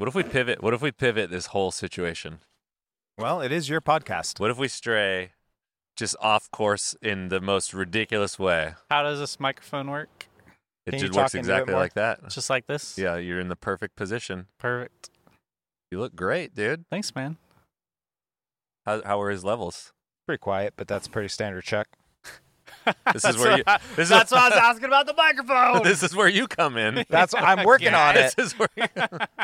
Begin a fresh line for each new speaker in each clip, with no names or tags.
What if we pivot? What if we pivot this whole situation?
Well, it is your podcast.
What if we stray just off course in the most ridiculous way?
How does this microphone work?
It
Can
just works
talk into it
exactly like that.
Just like this?
Yeah, you're in the perfect position.
Perfect.
You look great, dude.
Thanks, man.
How how are his levels?
Pretty quiet, but that's pretty standard check.
This is where you. This is,
That's why I was asking about the microphone.
this is where you come in.
That's I'm working on
This
it.
is where. You,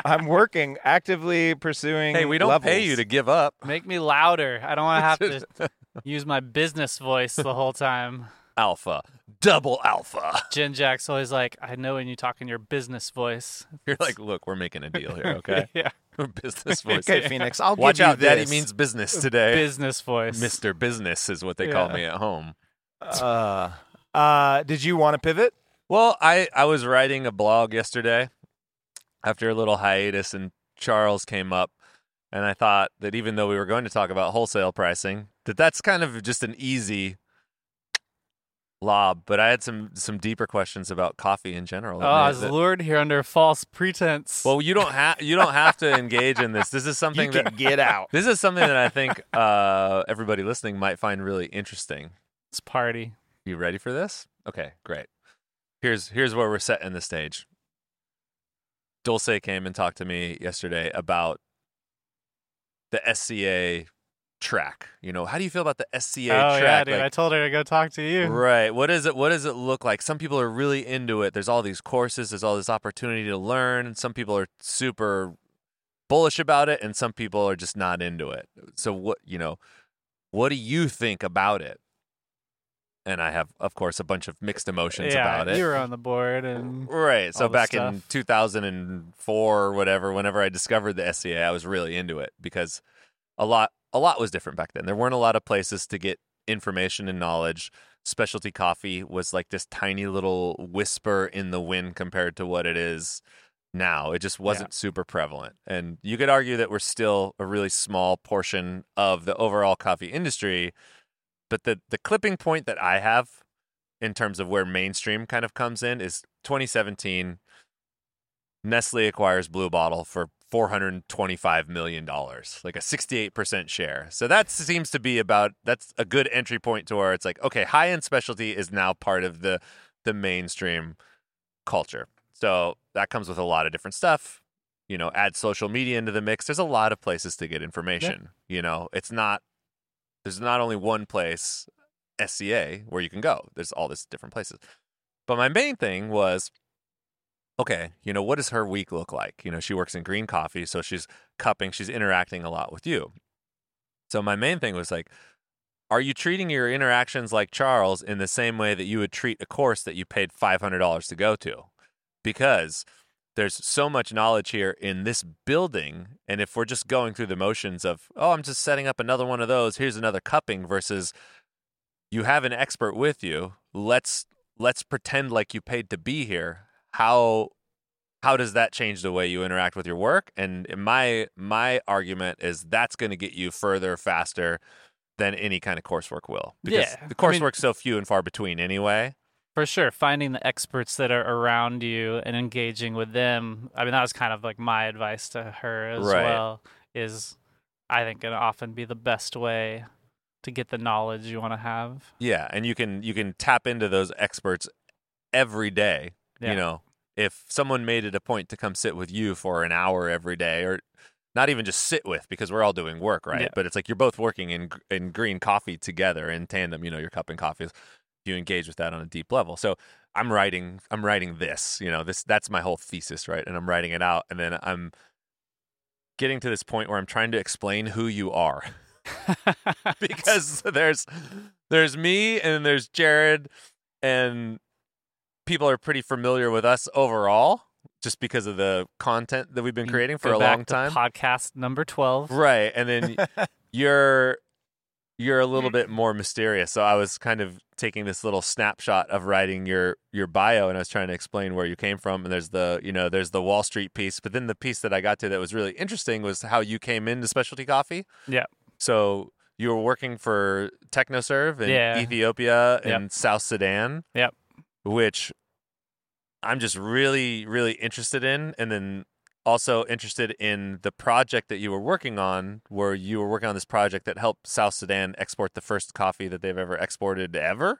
I'm working, actively pursuing.
hey, we don't pay you to give up.
Make me louder. I don't want to have to use my business voice the whole time.
Alpha, double alpha.
Jen Jack's always like, I know when you talk in your business voice.
You're like, look, we're making a deal here, okay?
yeah.
business voice.
Okay, Phoenix. I'll
Watch
give you
out, Daddy
this.
means business today.
Business voice.
Mister Business is what they call me at home.
Uh, uh, did you want to pivot?
Well, I I was writing a blog yesterday after a little hiatus, and Charles came up, and I thought that even though we were going to talk about wholesale pricing, that that's kind of just an easy lob. But I had some some deeper questions about coffee in general.
Oh, I was
that-
lured here under false pretense.
well, you don't have you don't have to engage in this. This is something
you
that
get out.
this is something that I think uh, everybody listening might find really interesting.
It's party.
You ready for this? Okay, great. Here's here's where we're setting the stage. Dulce came and talked to me yesterday about the SCA track. You know, how do you feel about the SCA
oh,
track?
yeah, dude.
Like,
I told her to go talk to you.
Right. What is it? What does it look like? Some people are really into it. There's all these courses. There's all this opportunity to learn. And some people are super bullish about it, and some people are just not into it. So what you know? What do you think about it? And I have, of course, a bunch of mixed emotions
yeah,
about it.
you were on the board, and
Right. So back in 2004 or whatever, whenever I discovered the SCA, I was really into it because a lot a lot was different back then. There weren't a lot of places to get information and knowledge. Specialty coffee was like this tiny little whisper in the wind compared to what it is now. It just wasn't super prevalent. And you could argue that we're still a really small portion of the overall coffee industry, but the the clipping point that I have in terms of where mainstream kind of comes in is 2017 Nestle acquires Blue Bottle for 425 million dollars, like a 68% share. So that seems to be about that's a good entry point to where it's like okay, high-end specialty is now part of the the mainstream culture. So that comes with a lot of different stuff. You know, add social media into the mix. There's a lot of places to get information. You know, it's not there's not only one place SCA where you can go. There's all this different places. But my main thing was okay, you know, what does her week look like? You know, she works in green coffee, so she's cupping, she's interacting a lot with you. So my main thing was like, are you treating your interactions like Charles in the same way that you would treat a course that you paid $500 to go to? Because there's so much knowledge here in this building. And if we're just going through the motions of, oh, I'm just setting up another one of those, here's another cupping versus you have an expert with you. Let's let's pretend like you paid to be here. How how does that change the way you interact with your work? And my my argument is that's going to get you further faster than any kind of coursework will. Because
Yeah,
the
I mean-
so few and far between anyway.
For sure, finding the experts that are around you and engaging with them. I mean, that was kind of like my advice to her as
Right.
well. Is I think going to often be the best way to get the knowledge you want to have.
Yeah, and you can you can tap into those experts every day.
Yeah.
You know, if someone made it a point to come sit with you for an hour every day, or not even just sit with, because we're all doing work, right?
Yeah.
But it's like you're both working in in green coffee together in tandem. You know, you're cupping coffees. You engage with that on a deep level. So I'm writing I'm writing this. You know, this that's my whole thesis, right? And I'm writing it out, and then I'm getting to this point where I'm trying to explain who you are. because there's there's me and there's Jared and people are pretty familiar with us overall just because of the content that we've been creating for a long time.
Podcast number twelve.
Right. And then you're you're a little mm-hmm. bit more mysterious. So I was kind of taking this little snapshot of writing your your bio and I was trying to explain where you came from and there's the, you know, there's the Wall Street piece, but then the piece that I got to that was really interesting was how you came into specialty coffee.
Yeah.
So you were working for TechnoServe in
Yeah.
Ethiopia
Yep.
and South Sudan.
Yep.
Which I'm just really, really interested in. And then also interested in the project that you were working on, where you were working on this project that helped South Sudan export the first coffee that they've ever exported ever.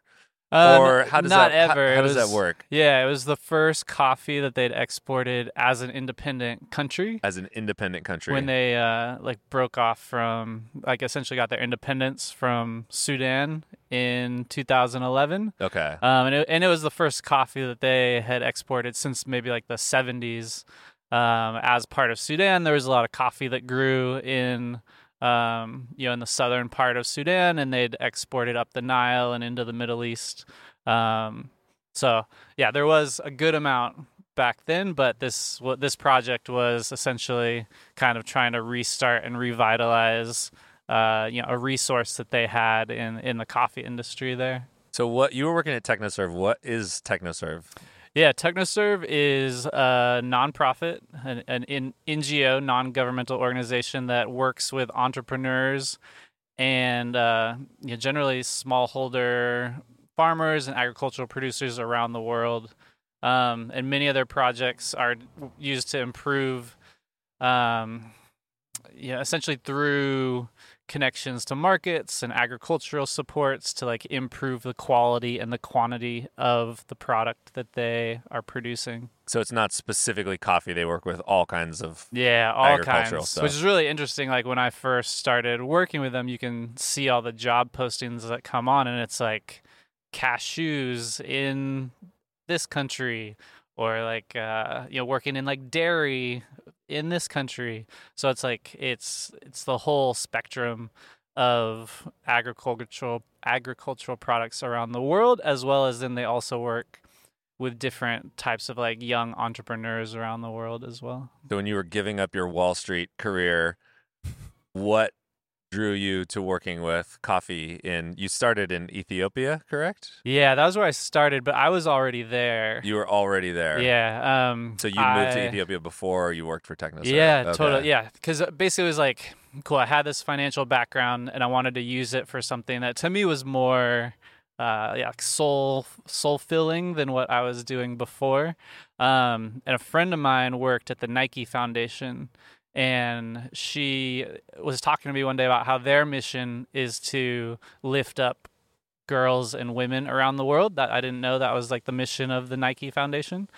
Um,
or how does
not
that
ever.
How,
It
does that work
Yeah, it was the first coffee that they'd exported as an independent country.
as an independent country?
when they uh, like broke off from like essentially got their independence from Sudan in 2011.
okay,
Um, and, it, and it was the first coffee that they had exported since maybe like the 70s. Um, as part of Sudan, there was a lot of coffee that grew in, um, you know, in the southern part of Sudan, and they'd export it up the Nile and into the Middle East. Um, so yeah, there was a good amount back then, but this what this project was essentially kind of trying to restart and revitalize, uh, you know, a resource that they had in in the coffee industry there.
so what you were working at TechnoServe? What is TechnoServe?
Yeah, TechnoServe is a nonprofit, an, an NGO, non-governmental organization that works with entrepreneurs and uh, you know, generally smallholder farmers and agricultural producers around the world. Um, and many of their projects are used to improve, um, yeah, essentially through connections to markets and agricultural supports to like improve the quality and the quantity of the product that they are producing.
So it's not specifically coffee. They work with all kinds of.
Yeah, all
Agricultural
kinds,
stuff.
which is really interesting. Like when I first started working with them, you can see all the job postings that come on, and it's like cashews in this country, or like uh, you know working in like dairy in this country. So it's like it's it's the whole spectrum of agricultural agricultural products around the world, as well as then they also work with different types of like young entrepreneurs around the world as well.
So when you were giving up your Wall Street career, what drew you to working with coffee in? You started in Ethiopia, correct?
Yeah, that was where I started, but I was already there.
You were already there.
Yeah. Um,
So you moved to Ethiopia before you worked for TechnoServe.
Yeah,
Okay.
totally. Yeah, because basically it was like, cool. I had this financial background, and I wanted to use it for something that to me was more, uh, yeah, like soul soul filling than what I was doing before. Um, and a friend of mine worked at the Nike Foundation, and she was talking to me one day about how their mission is to lift up girls and women around the world. That I didn't know that was like the mission of the Nike Foundation.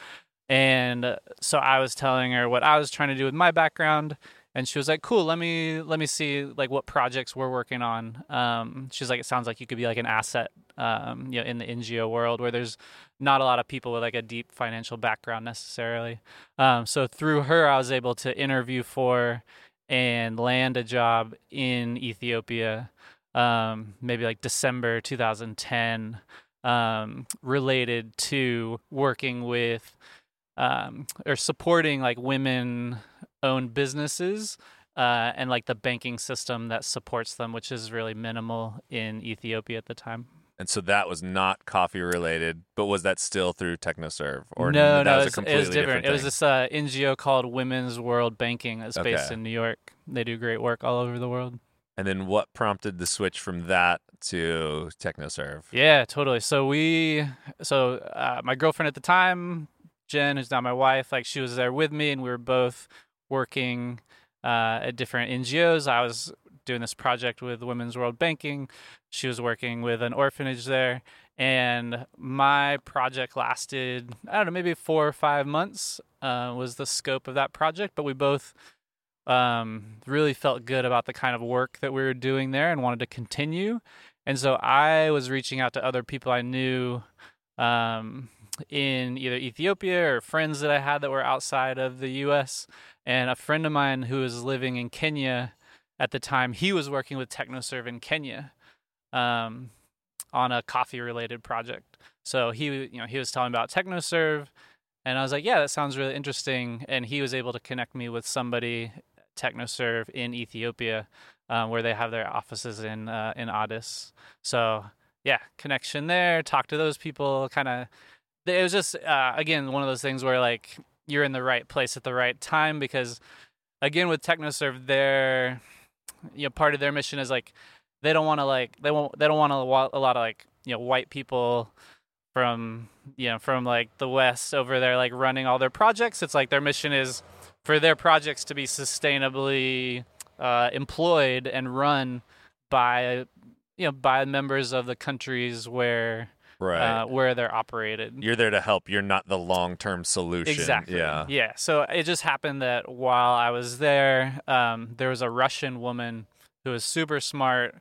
And so I was telling her what I was trying to do with my background, and she was like, "Cool, let me let me see like what projects we're working on." Um, she's like, "It sounds like you could be like an asset, um, you know, in the NGO world where there's not a lot of people with like a deep financial background necessarily." Um, so through her, I was able to interview for and land a job in Ethiopia, um, maybe like December 2010, um, related to working with um, or supporting like women owned businesses uh, and like the banking system that supports them, which is really minimal in Ethiopia at the time.
And so that was not coffee related, but was that still through TechnoServe? Or
no, no, it was, it was different. It was this uh, NGO called Women's World Banking. It's based in New York. They do great work all over the world.
And then what prompted the switch from that to TechnoServe?
Yeah, totally. So we, so uh, my girlfriend at the time, Jen, who's now my wife, like she was there with me, and we were both working uh, at different NGOs. I was doing this project with Women's World Banking. She was working with an orphanage there, and my project lasted I don't know, maybe four or five months uh, was the scope of that project. But we both um, really felt good about the kind of work that we were doing there and wanted to continue. And so I was reaching out to other people I knew um, in either Ethiopia or friends that I had that were outside of the US. And a friend of mine who was living in Kenya at the time, he was working with TechnoServe in Kenya um, on a coffee related project. So he, you know, he was telling about TechnoServe, and I was like, yeah, that sounds really interesting. And he was able to connect me with somebody, TechnoServe in Ethiopia, um, where they have their offices in uh, in Addis. So yeah, connection there. Talk to those people. Kind of, it was just uh, again one of those things where like you're in the right place at the right time because again with TechnoServe, their you know part of their mission is like they don't want to like they won't they don't want a, a lot of like you know white people from you know from like the west over there like running all their projects. It's like their mission is for their projects to be sustainably uh, employed and run by you know by members of the countries where
Right.
uh, where they're operated.
You're there to help. You're not the long term solution.
Exactly.
Yeah.
Yeah. So it just happened that while I was there, um, there was a Russian woman who was super smart,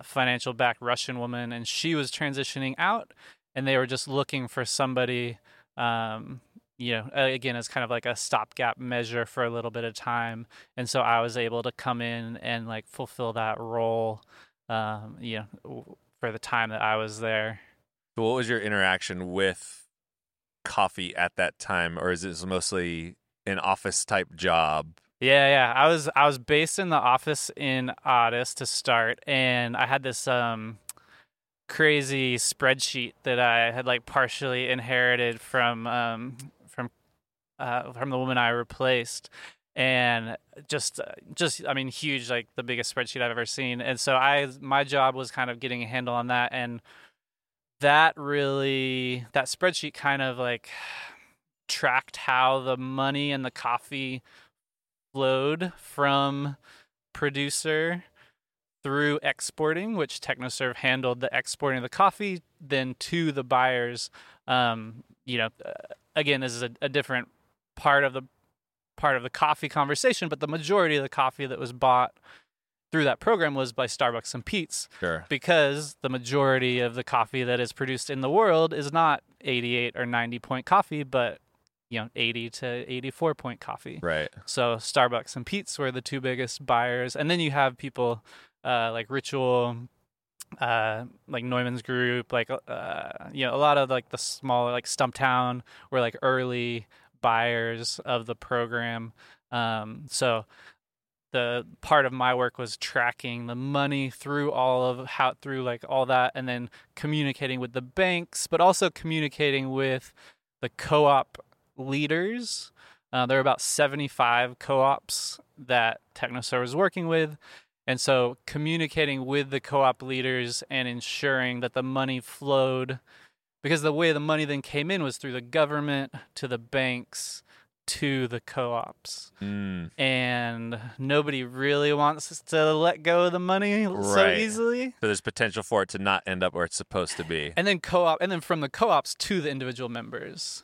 a financial backed Russian woman, and she was transitioning out, and they were just looking for somebody, um, you know, again, as kind of like a stopgap measure for a little bit of time. And so I was able to come in and like fulfill that role, um, you know, for the time that I was there.
So what was your interaction with coffee at that time, or is it mostly an office type job?
Yeah, yeah. I was I was based in the office in Addis to start, and I had this um crazy spreadsheet that I had like partially inherited from um from uh from the woman I replaced, and just just I mean huge, like the biggest spreadsheet I've ever seen. And so I my job was kind of getting a handle on that, and that really that spreadsheet kind of like tracked how the money and the coffee flowed from producer through exporting, which TechnoServe handled the exporting of the coffee, then to the buyers. Um, you know, uh, again, this is a, a different part of the part of the coffee conversation, but the majority of the coffee that was bought through that program was by Starbucks and Pete's
Sure.
because the majority of the coffee that is produced in the world is not 88 or 90 point coffee, but you know 80 to 84 point coffee.
Right.
So Starbucks and Pete's were the two biggest buyers, and then you have people uh, like Ritual, uh, like Neumann's Group, like uh, you know a lot of like the smaller like Stumptown were like early buyers of the program. Um, so the part of my work was tracking the money through all of how through like all that, and then communicating with the banks, but also communicating with the co-op leaders. Uh, there are about 75 co-ops that TechnoServe was working with. And so communicating with the co-op leaders and ensuring that the money flowed because the way the money then came in was through the government to the banks to the co-ops.
Mm.
And nobody really wants to let go of the money so easily.
So there's potential for it to not end up where it's supposed to be.
And then co-op and then from the co-ops to the individual members.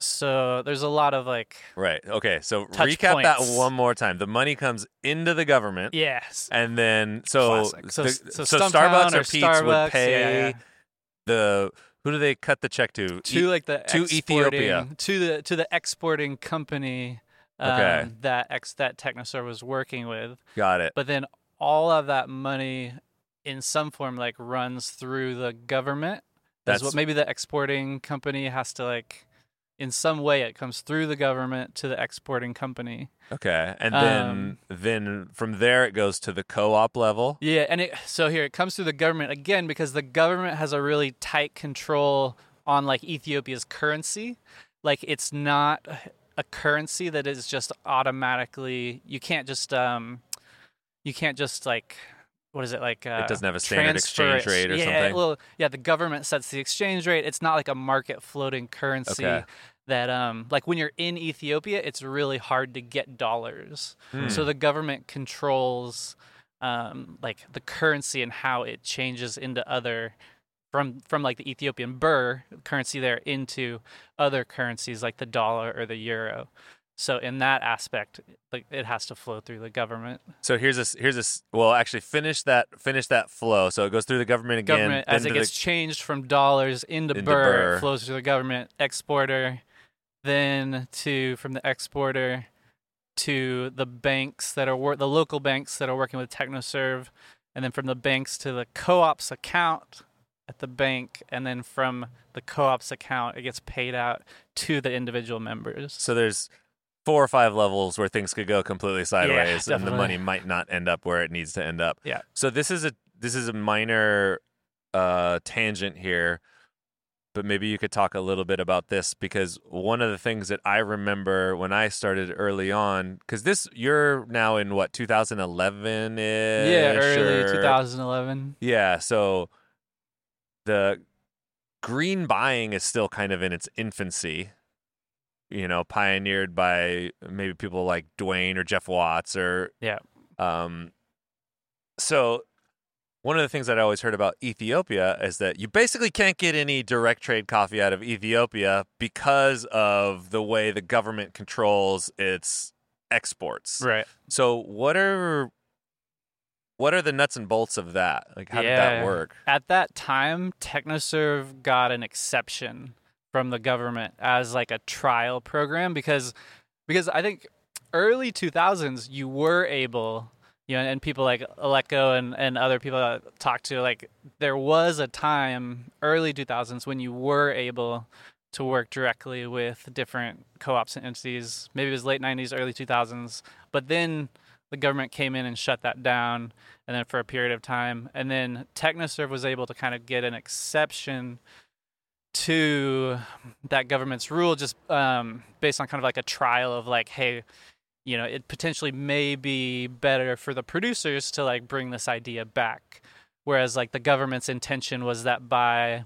So there's a lot of like
Right. Okay. So recap that one more time. The money comes into the government.
yes.
And then so
Classic. So-
the-
so
so Starbucks
or
or Pete's would pay
yeah, yeah.
the who do they cut the check to?
to
E-
like the
to Ethiopia.
to the to the exporting company um,
Okay.
that ex that Technoserve was working with.
Got it.
But then all of that money, in some form, like runs through the government. That's what maybe the exporting company has to like. In some way, it comes through the government to the exporting company.
okay. And then
Um,
then from there it goes to the co-op level.
Yeah, and it so here it comes through the government again because the government has a really tight control on like Ethiopia's currency. Like it's not a currency that is just automatically you can't just um you can't just like what is it like uh, it
doesn't have a standard exchange rate or
yeah,
something?
Well, yeah, the government sets the exchange rate. It's not like a market floating currency
Okay.
that um like when you're in Ethiopia, it's really hard to get dollars.
Hmm.
So the government controls um, like the currency and how it changes into other from from like the Ethiopian birr currency there into other currencies like the dollar or the euro. So in that aspect, like it has to flow through the government.
So here's a s- here's a s- well actually finish that finish that flow. So it goes through the government again.
Government as it gets
the,
changed from dollars into,
Into
birr,
birr.
it flows through the government exporter, then to from the exporter to the banks that are wor- the local banks that are working with TechnoServe, and then from the banks to the co-op's account at the bank, and then from the co-op's account it gets paid out to the individual members.
so there's four or five levels where things could go completely sideways and the money might not end up where it needs to end up.
Yeah.
So this is a this is a minor uh tangent here, but maybe you could talk a little bit about this because one of the things that I remember when I started early on cuz this you're now in what 2011 is
Yeah, early 2011.
Yeah, so the green buying is still kind of in its infancy. You know, pioneered by maybe people like Duane or Geoff Watts or
Yeah.
Um, so one of the things that I always heard about Ethiopia is that you basically can't get any direct trade coffee out of Ethiopia because of the way the government controls its exports.
Right.
So what are what are the nuts and bolts of that? Like how did that work?
At that time, TechnoServe got an exception from the government as like a trial program because because I think early 2000s you were able you know and people like Aleco and, and other people I talked to like there was a time early 2000s when you were able to work directly with different co-ops and entities. Maybe it was late 90s early 2000s but then the government came in and shut that down and then for a period of time. And then technoserve was able to kind of get an exception to that government's rule just um, based on kind of like a trial of like hey you know it potentially may be better for the producers to like bring this idea back. Whereas like the government's intention was that by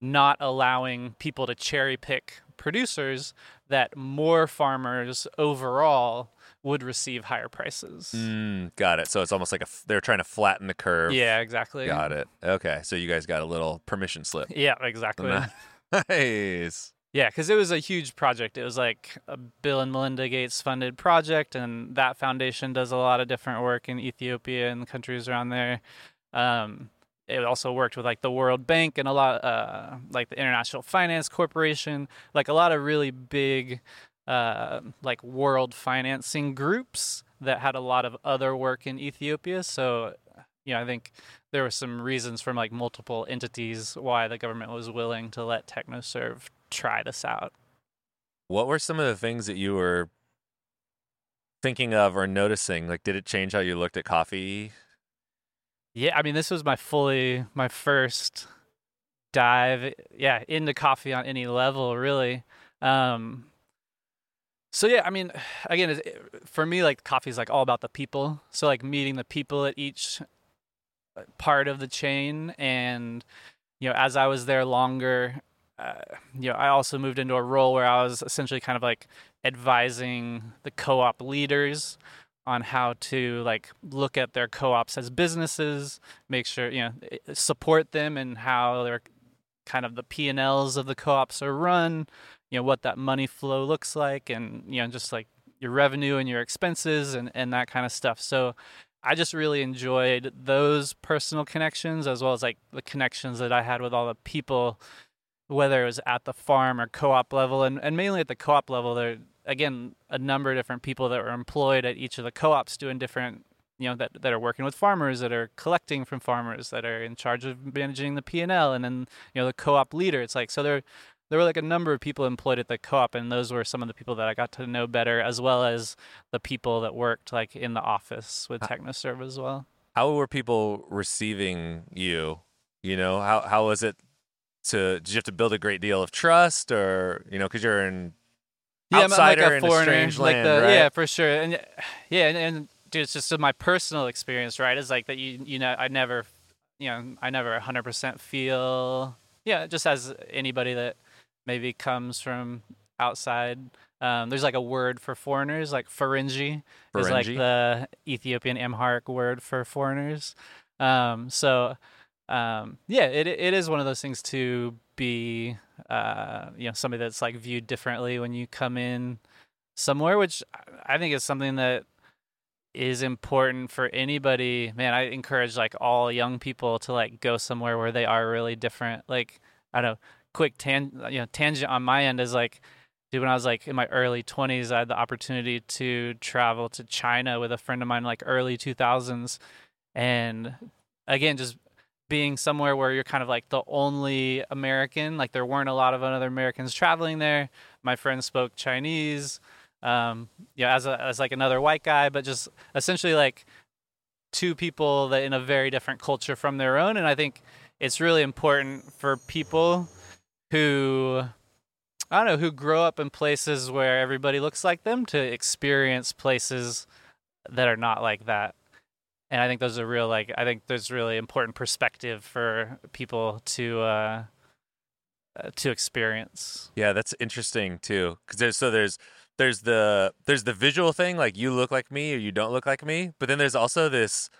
not allowing people to cherry pick producers that more farmers overall would receive higher prices
Mm, got it. So it's almost like a f- they're trying to flatten the curve.
yeah exactly
Got it. Okay. So you guys got a little permission slip.
yeah exactly
nice.
Yeah, because it was a huge project. It was like a Bill and Melinda Gates funded project, and that foundation does a lot of different work in Ethiopia and the countries around there. Um, it also worked with like the World Bank and a lot, uh, like the International Finance Corporation, like a lot of really big, uh, like world financing groups that had a lot of other work in Ethiopia. So, you know, I think there were some reasons from like multiple entities why the government was willing to let TechnoServe try this out.
What were some of the things that you were thinking of or noticing? Like, did it change how you looked at coffee?
Yeah, I mean, this was my fully my first dive, yeah, into coffee on any level, really. Um, so yeah, I mean, again, for me, like coffee is like all about the people. So like meeting the people at each uh, part of the chain, and you know, as I was there longer, uh, you know, I also moved into a role where I was essentially kind of like advising the co-op leaders on how to like look at their co-ops as businesses, make sure you know support them and how their kind of the P and Ls of the co-ops are run, you know what that money flow looks like, and you know just like your revenue and your expenses and and that kind of stuff. So. I just really enjoyed those personal connections as well as like the connections that I had with all the people, whether it was at the farm or co-op level, and, and mainly at the co-op level. There again a number of different people that were employed at each of the co-ops doing different you know that that are working with farmers that are collecting from farmers that are in charge of managing the P&L and then you know the co-op leader it's like so there there were like a number of people employed at the co-op and those were some of the people that I got to know better as well as the people that worked like in the office with TechnoServe as well.
How were people receiving you? You know, how how was it to did you have to build a great deal of trust or, you know, cuz you're in
yeah, I'm
outsider
like a
in a strange
like
land,
the
right?
yeah, for sure, and yeah, and, and dude, it's just my personal experience, right? Is like that you you know I never, you know, I never 100% feel yeah, just as anybody that maybe comes from outside. Um, there's like a word for foreigners, like Ferengi is like the Ethiopian Amharic word for foreigners. Um, so um, yeah, it it is one of those things to be uh, you know somebody that's like viewed differently when you come in somewhere, which I think is something that is important for anybody. Man, I encourage like all young people to like go somewhere where they are really different. Like I don't know, quick tan you know tangent on my end is like dude when i was like in my early 20s i had the opportunity to travel to china with a friend of mine like early 2000s and again just being somewhere where you're kind of like the only american like there weren't a lot of other americans traveling there. My friend spoke chinese um you know as a as like another white guy but just essentially like two people that in a very different culture from their own. And i think it's really important for people who I don't know who grow up in places where everybody looks like them to experience places that are not like that. And I think those are real like I think there's really important perspective for people to uh uh, to experience.
Yeah, that's interesting too. Because there's so there's there's the there's the visual thing, like you look like me or you don't look like me, but then there's also this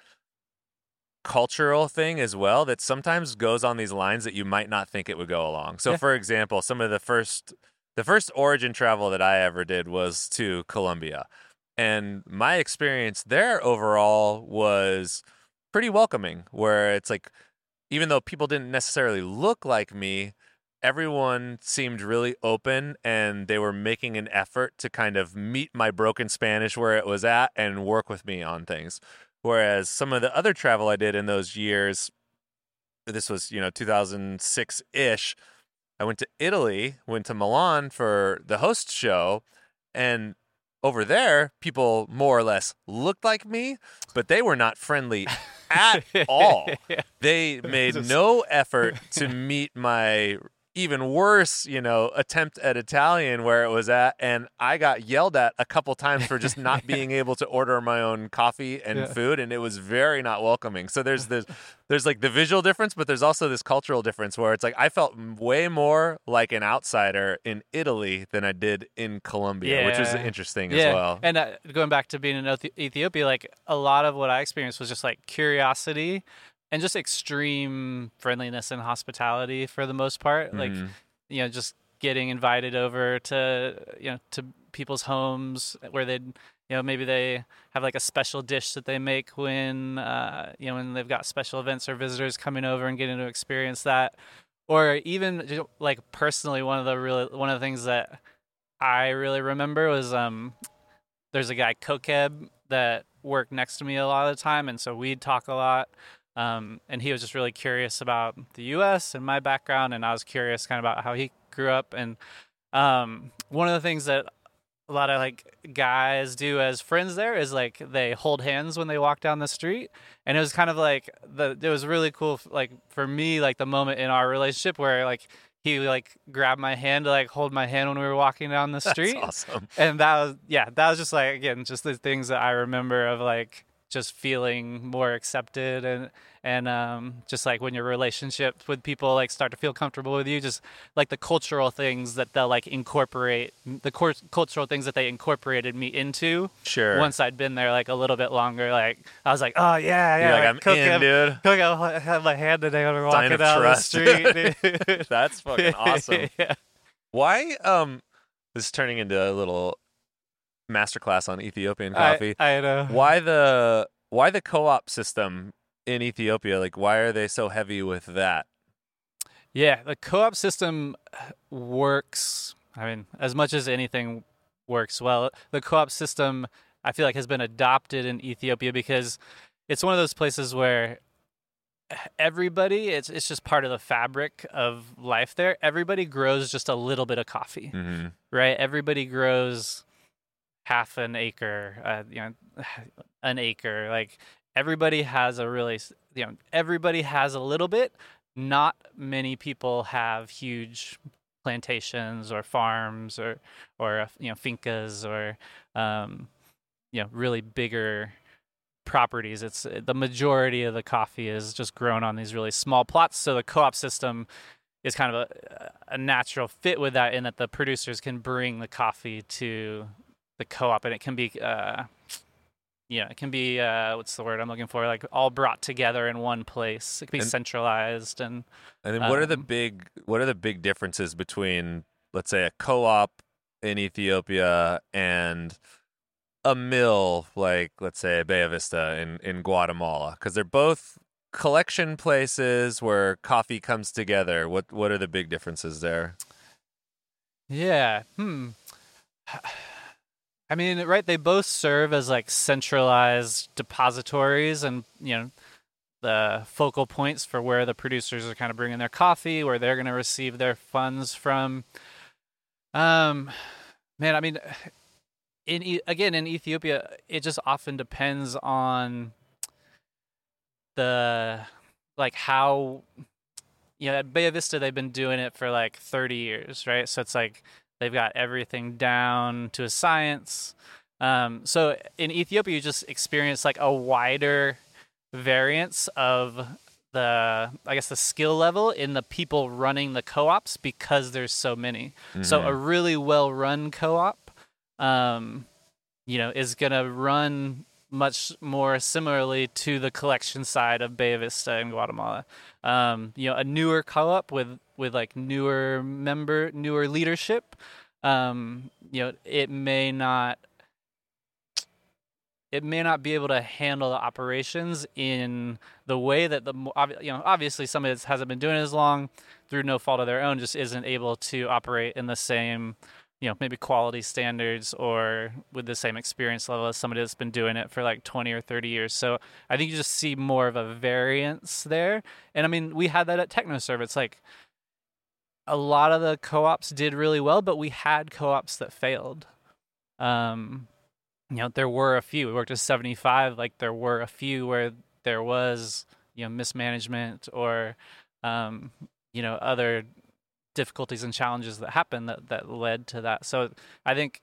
cultural thing as well that sometimes goes on these lines that you might not think it would go along. So,
Yeah.
for example, some of the first the first origin travel that I ever did was to Colombia, and my experience there overall was pretty welcoming. Where it's like, even though people didn't necessarily look like me, everyone seemed really open and they were making an effort to kind of meet my broken Spanish where it was at and work with me on things. Whereas some of the other travel I did in those years, this was, you know, 2006 ish, I went to Italy, went to Milan for the host show, and over there, people more or less looked like me, but they were not friendly at all. They made no effort to meet my even worse, you know, attempt at Italian where it was at, and I got yelled at a couple times for just not being able to order my own coffee and
Yeah.
food, and it was very not welcoming. So there's this, there's like the visual difference, but there's also this cultural difference where it's like I felt way more like an outsider in Italy than I did in Colombia, which was interesting
yeah.
as well.
And uh, going back to being in Ethiopia, like a lot of what I experienced was just like curiosity and just extreme friendliness and hospitality for the most part. Like
Mhm.
you know, just getting invited over to you know to people's homes where they'd you know maybe they have like a special dish that they make when uh, you know when they've got special events or visitors coming over and getting to experience that, or even like personally one of the really one of the things that I really remember was um there's a guy Kokeb that worked next to me a lot of the time, and so we'd talk a lot. Um, and he was just really curious about the U.S. and my background, and I was curious kind of about how he grew up. And um, one of the things that a lot of like guys do as friends there is like they hold hands when they walk down the street, and it was kind of like the it was really cool like for me like the moment in our relationship where like he like grabbed my hand to like hold my hand when we were walking down the street
That's awesome.
and that was yeah that was just like again just the things that i remember of like just feeling more accepted and and um just like when your relationships with people like start to feel comfortable with you just like the cultural things that they'll like incorporate the cor- cultural things that they incorporated me into
Sure.
once i'd been there like a little bit longer like i was like oh yeah yeah
You're like, I'm
Cook,
in,
I'm-
dude.
Cook, I'll have my hand today when we're
Sign
walking down
trust.
the street.
That's fucking awesome.
yeah.
Why? Um, this is turning into a little masterclass on Ethiopian
I-
coffee.
I, know
why the why the co-op system in Ethiopia? Like, why are they so heavy with that?
Yeah, the co-op system works. I mean, as much as anything works well, the co-op system I feel like has been adopted in Ethiopia because it's one of those places where everybody it's it's just part of the fabric of life there. Everybody grows just a little bit of coffee,
Mm-hmm.
right? Everybody grows half an acre, uh, you know, an acre. Like everybody has a really, you know, everybody has a little bit. Not many people have huge plantations or farms or or uh, you know fincas or um, you know really bigger properties. It's the majority of the coffee is just grown on these really small plots. So the co-op system is kind of a, a natural fit with that in that the producers can bring the coffee to the co-op and it can be uh yeah it can be uh what's the word i'm looking for like all brought together in one place it can be
And-
centralized and
And then, what are the
Um,
big what are the big differences between, let's say, a co-op in Ethiopia and a mill like, let's say, Bella Vista in in Guatemala? Because they're both collection places where coffee comes together. What what are the big differences there?
yeah hmm i mean right they both serve as like centralized depositories and you know the focal points for where the producers are kind of bringing their coffee where they're going to receive their funds from um man i mean in again in Ethiopia, it just often depends on the like how you know at Bella Vista they've been doing it for like 30 years, right? So it's like they've got everything down to a science. Um, so in Ethiopia, you just experience like a wider variance of the I guess the skill level in the people running the co-ops because there's so many. So a really well run co-op, um, you know, is gonna run much more similarly to the collection side of Bay Vista in Guatemala. Um, you know, a newer co-op with with like newer member, newer leadership. Um, you know, it may not it may not be able to handle the operations in the way that the you know obviously somebody that hasn't been doing it as long through no fault of their own just isn't able to operate in the same you know maybe quality standards or with the same experience level as somebody that's been doing it for like 20 or 30 years so i think you just see more of a variance there and i mean we had that at technoserve it's like a lot of the co-ops did really well but we had co-ops that failed um you know there were a few we worked with 75 like there were a few where there was you know mismanagement or um you know other difficulties and challenges that happened that that led to that so i think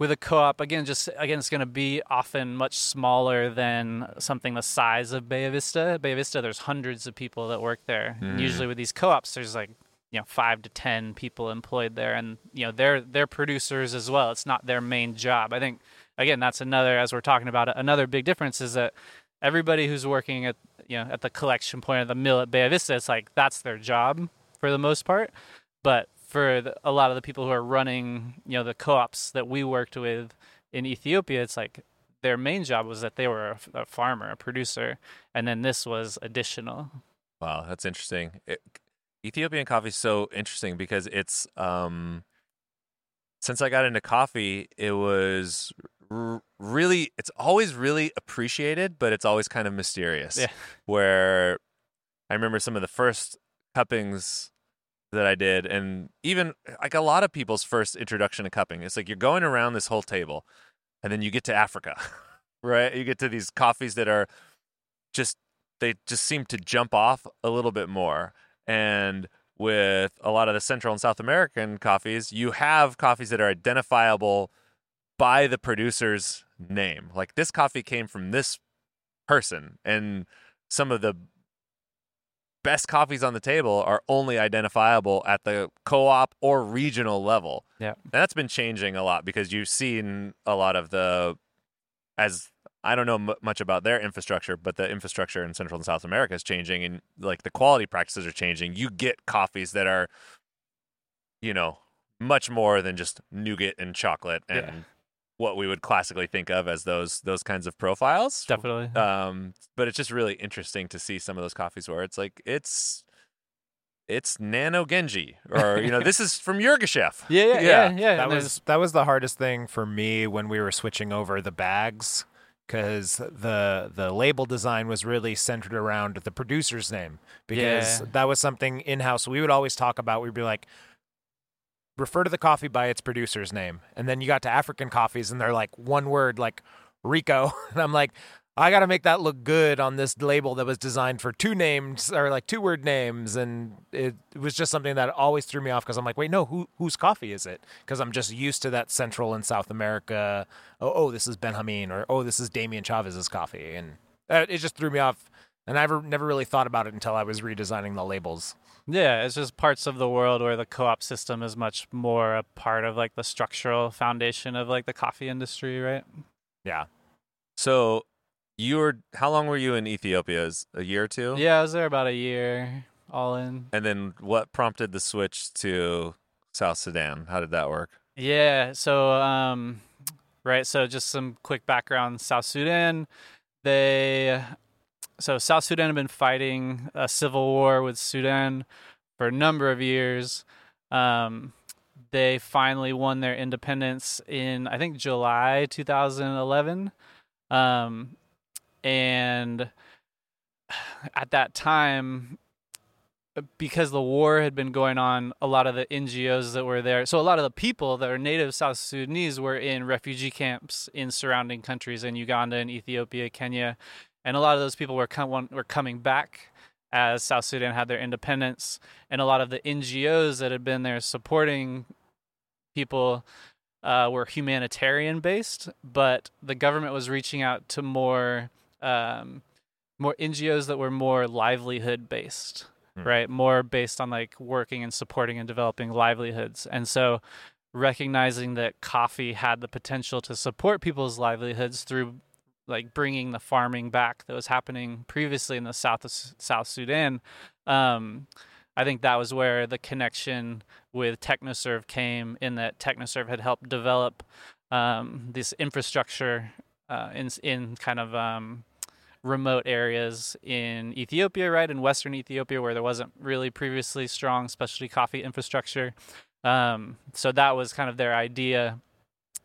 with a co-op again just again it's going to be often much smaller than something the size of Bay Vista. Bay Vista there's hundreds of people that work there.
Mm.
Usually with these co-ops there's like you know 5 to 10 people employed there and you know they're they're producers as well. It's not their main job. I think again that's another as we're talking about it, another big difference is that everybody who's working at you know at the collection point of the mill at Bay Vista it's like that's their job for the most part. But for the, a lot of the people who are running, you know, the co-ops that we worked with in Ethiopia, it's like their main job was that they were a, a farmer, a producer, and then this was additional.
Wow, that's interesting. It, Ethiopian coffee is so interesting because it's um since I got into coffee, it was r- really it's always really appreciated, but it's always kind of mysterious.
Yeah.
Where I remember some of the first cuppings that I did and even like a lot of people's first introduction to cupping. It's like you're going around this whole table and then you get to Africa. right? You get to these coffees that are just they just seem to jump off a little bit more. And with a lot of the Central and South American coffees, you have coffees that are identifiable by the producer's name. Like this coffee came from this person, and some of the best coffees on the table are only identifiable at the co-op or regional level.
Yeah.
And that's been changing a lot because you've seen a lot of the as I don't know m- much about their infrastructure, but the infrastructure in Central and South America is changing, and like the quality practices are changing. You get coffees that are, you know, much more than just nougat and chocolate and
Yeah.
what we would classically think of as those those kinds of profiles.
Definitely.
Um, but it's just really interesting to see some of those coffees where it's like it's it's Nano Genji, or you know, this is from Yirgacheffe.
yeah, yeah, yeah, yeah.
That
and there's-
was that was the hardest thing for me when we were switching over the bags because the the label design was really centered around the producer's name because
Yeah.
that was something in house we would always talk about. We'd be like, refer to the coffee by its producer's name, and then you got to African coffees and they're like one word like Rico, and I'm like. I got to make that look good on this label that was designed for two names or like two word names, and it, it was just something that always threw me off because I'm like, wait, no, who whose coffee is it? Because I'm just used to that Central and South America. Oh, oh, this is Benjamin, or oh, this is Damian Chavez's coffee, and uh, it just threw me off. And I never never really thought about it until I was redesigning the labels.
Yeah, it's just parts of the world where the co-op system is much more a part of like the structural foundation of like the coffee industry, right?
Yeah,
So you were how long were you in Ethiopia? Is a year or two?
Yeah, I was there about a year, all in.
And then what prompted the switch to South Sudan? How did that work?
Yeah, so um right, so just some quick background. South Sudan, they so South Sudan have been fighting a civil war with Sudan for a number of years. Um they finally won their independence in I think July 2011. Um and at that time because the war had been going on, a lot of the NGOs that were there, so a lot of the people that are native South Sudanese were in refugee camps in surrounding countries in Uganda and Ethiopia, Kenya, and a lot of those people were com- were coming back as South Sudan had their independence, and a lot of the NGOs that had been there supporting people uh, were humanitarian based, but the government was reaching out to more um, more NGOs that were more livelihood based,
Hmm.
right? More based on like working and supporting and developing livelihoods. And so recognizing that coffee had the potential to support people's livelihoods through like bringing the farming back that was happening previously in the south of S- South Sudan. Um, I think that was where the connection with TechnoServe came in that TechnoServe had helped develop um, this infrastructure uh, in in kind of um, remote areas in Ethiopia, right in Western Ethiopia, where there wasn't really previously strong specialty coffee infrastructure. Um, so that was kind of their idea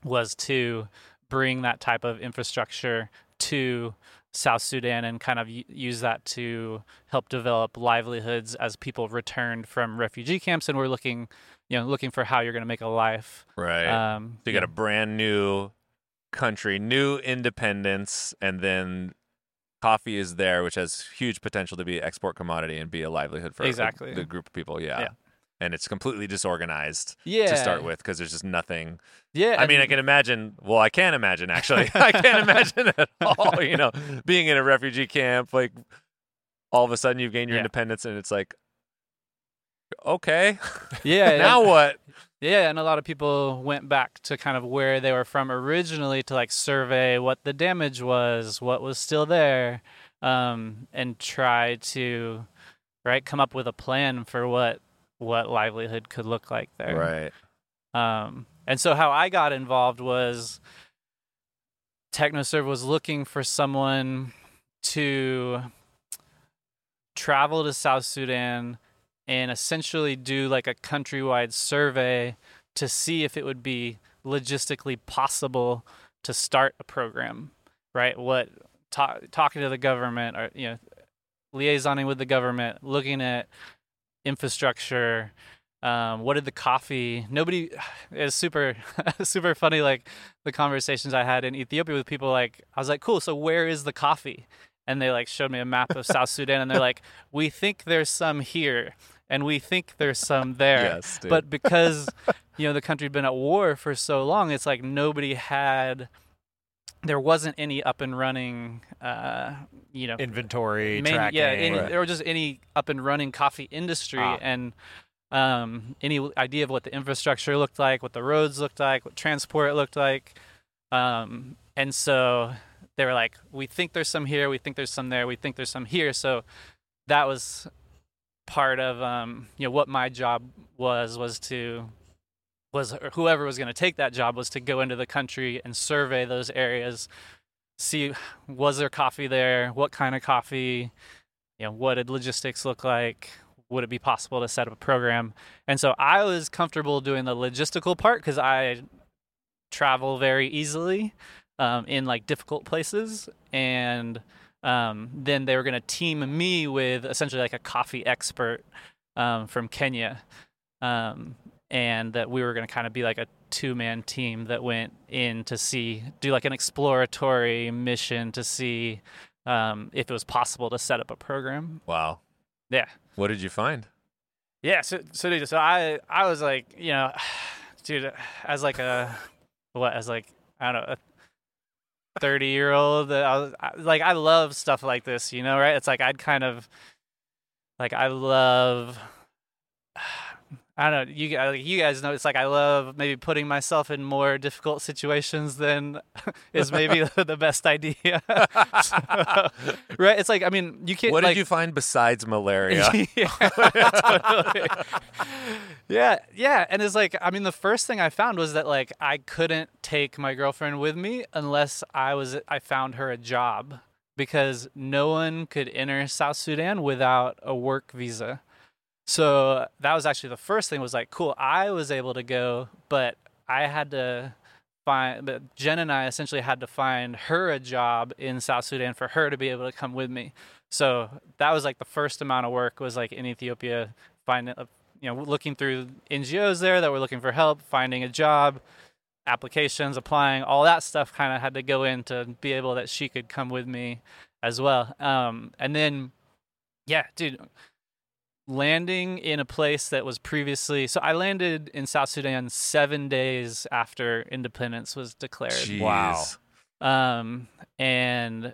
was to bring that type of infrastructure to South Sudan and kind of use that to help develop livelihoods as people returned from refugee camps and were looking, you know, looking for how you're going to make a life.
Right.
Um,
so you got a brand new country, new independence, and then coffee is there, which has huge potential to be export commodity and be a livelihood for a-
Exactly.
the group of people. Yeah.
Yeah.
And it's completely disorganized
yeah,
to start with because there's just nothing.
Yeah,
I mean, I can imagine. Well, I can't imagine actually. I can't imagine at all. You know, being in a refugee camp, like all of a sudden you've gained your
Yeah.
independence, and it's like, okay,
yeah.
now what?
Yeah, and a lot of people went back to kind of where they were from originally to like survey what the damage was, what was still there, um, and try to right come up with a plan for what what livelihood could look like there.
Right.
Um, and so how I got involved was TechnoServe was looking for someone to travel to South Sudan and essentially do like a countrywide survey to see if it would be logistically possible to start a program, right? What ta- talking to the government or you know liaisoning with the government, looking at infrastructure, um, what did the coffee nobody is super super funny like the conversations i had in ethiopia with people like i was like cool so where is the coffee and they like showed me a map of south sudan and they're like we think there's some here and we think there's some there
Yes. Dude.
but because you know the country had been at war for so long it's like nobody had there wasn't any up and running uh you know
Inventory
main-
tracking.
yeah, any,
Right.
there was just any up and running coffee industry
Ah.
and um, any idea of what the infrastructure looked like, what the roads looked like, what transport looked like. Um, and so they were like, we think there's some here, we think there's some there, we think there's some here. So that was part of um, you know what my job was was to was whoever was going to take that job was to go into the country and survey those areas see was there coffee there what kind of coffee you know what did logistics look like would it be possible to set up a program? And so i was comfortable doing the logistical part because i travel very easily um, in like difficult places and um, then they were going to team me with essentially like a coffee expert um, from kenya um, and that we were going to kind of be like a two-man team that went in to see do like an exploratory mission to see um, if it was possible to set up a program
wow.
yeah
What did you find?
yeah, so so dude, so I I was like, you know, dude, as like a what as like I don't know a thirty year old, I was like I love stuff like this, you know, right? It's like I'd kind of like I love. I don't know. You guys, like, you guys know it's like I love maybe putting myself in more difficult situations than is maybe the best idea. So, right? It's like I mean, you can't.
What
like,
did you find besides malaria?
yeah, totally. yeah, yeah. And it's like, I mean, the first thing I found was that like I couldn't take my girlfriend with me unless I was I found her a job because no one could enter South Sudan without a work visa. So that was actually the first thing was like, cool, I was able to go, but I had to find but Jen and I essentially had to find her a job in South Sudan for her to be able to come with me. So that was like the first amount of work was like in Ethiopia, finding, uh, you know, looking through NGOs there that were looking for help, finding a job, applications, applying, all that stuff kind of had to go in to be able that she could come with me as well. Um, and then, yeah, dude, landing in a place that was previously, so I landed in South Sudan seven days after independence was declared
Wow.
Um, and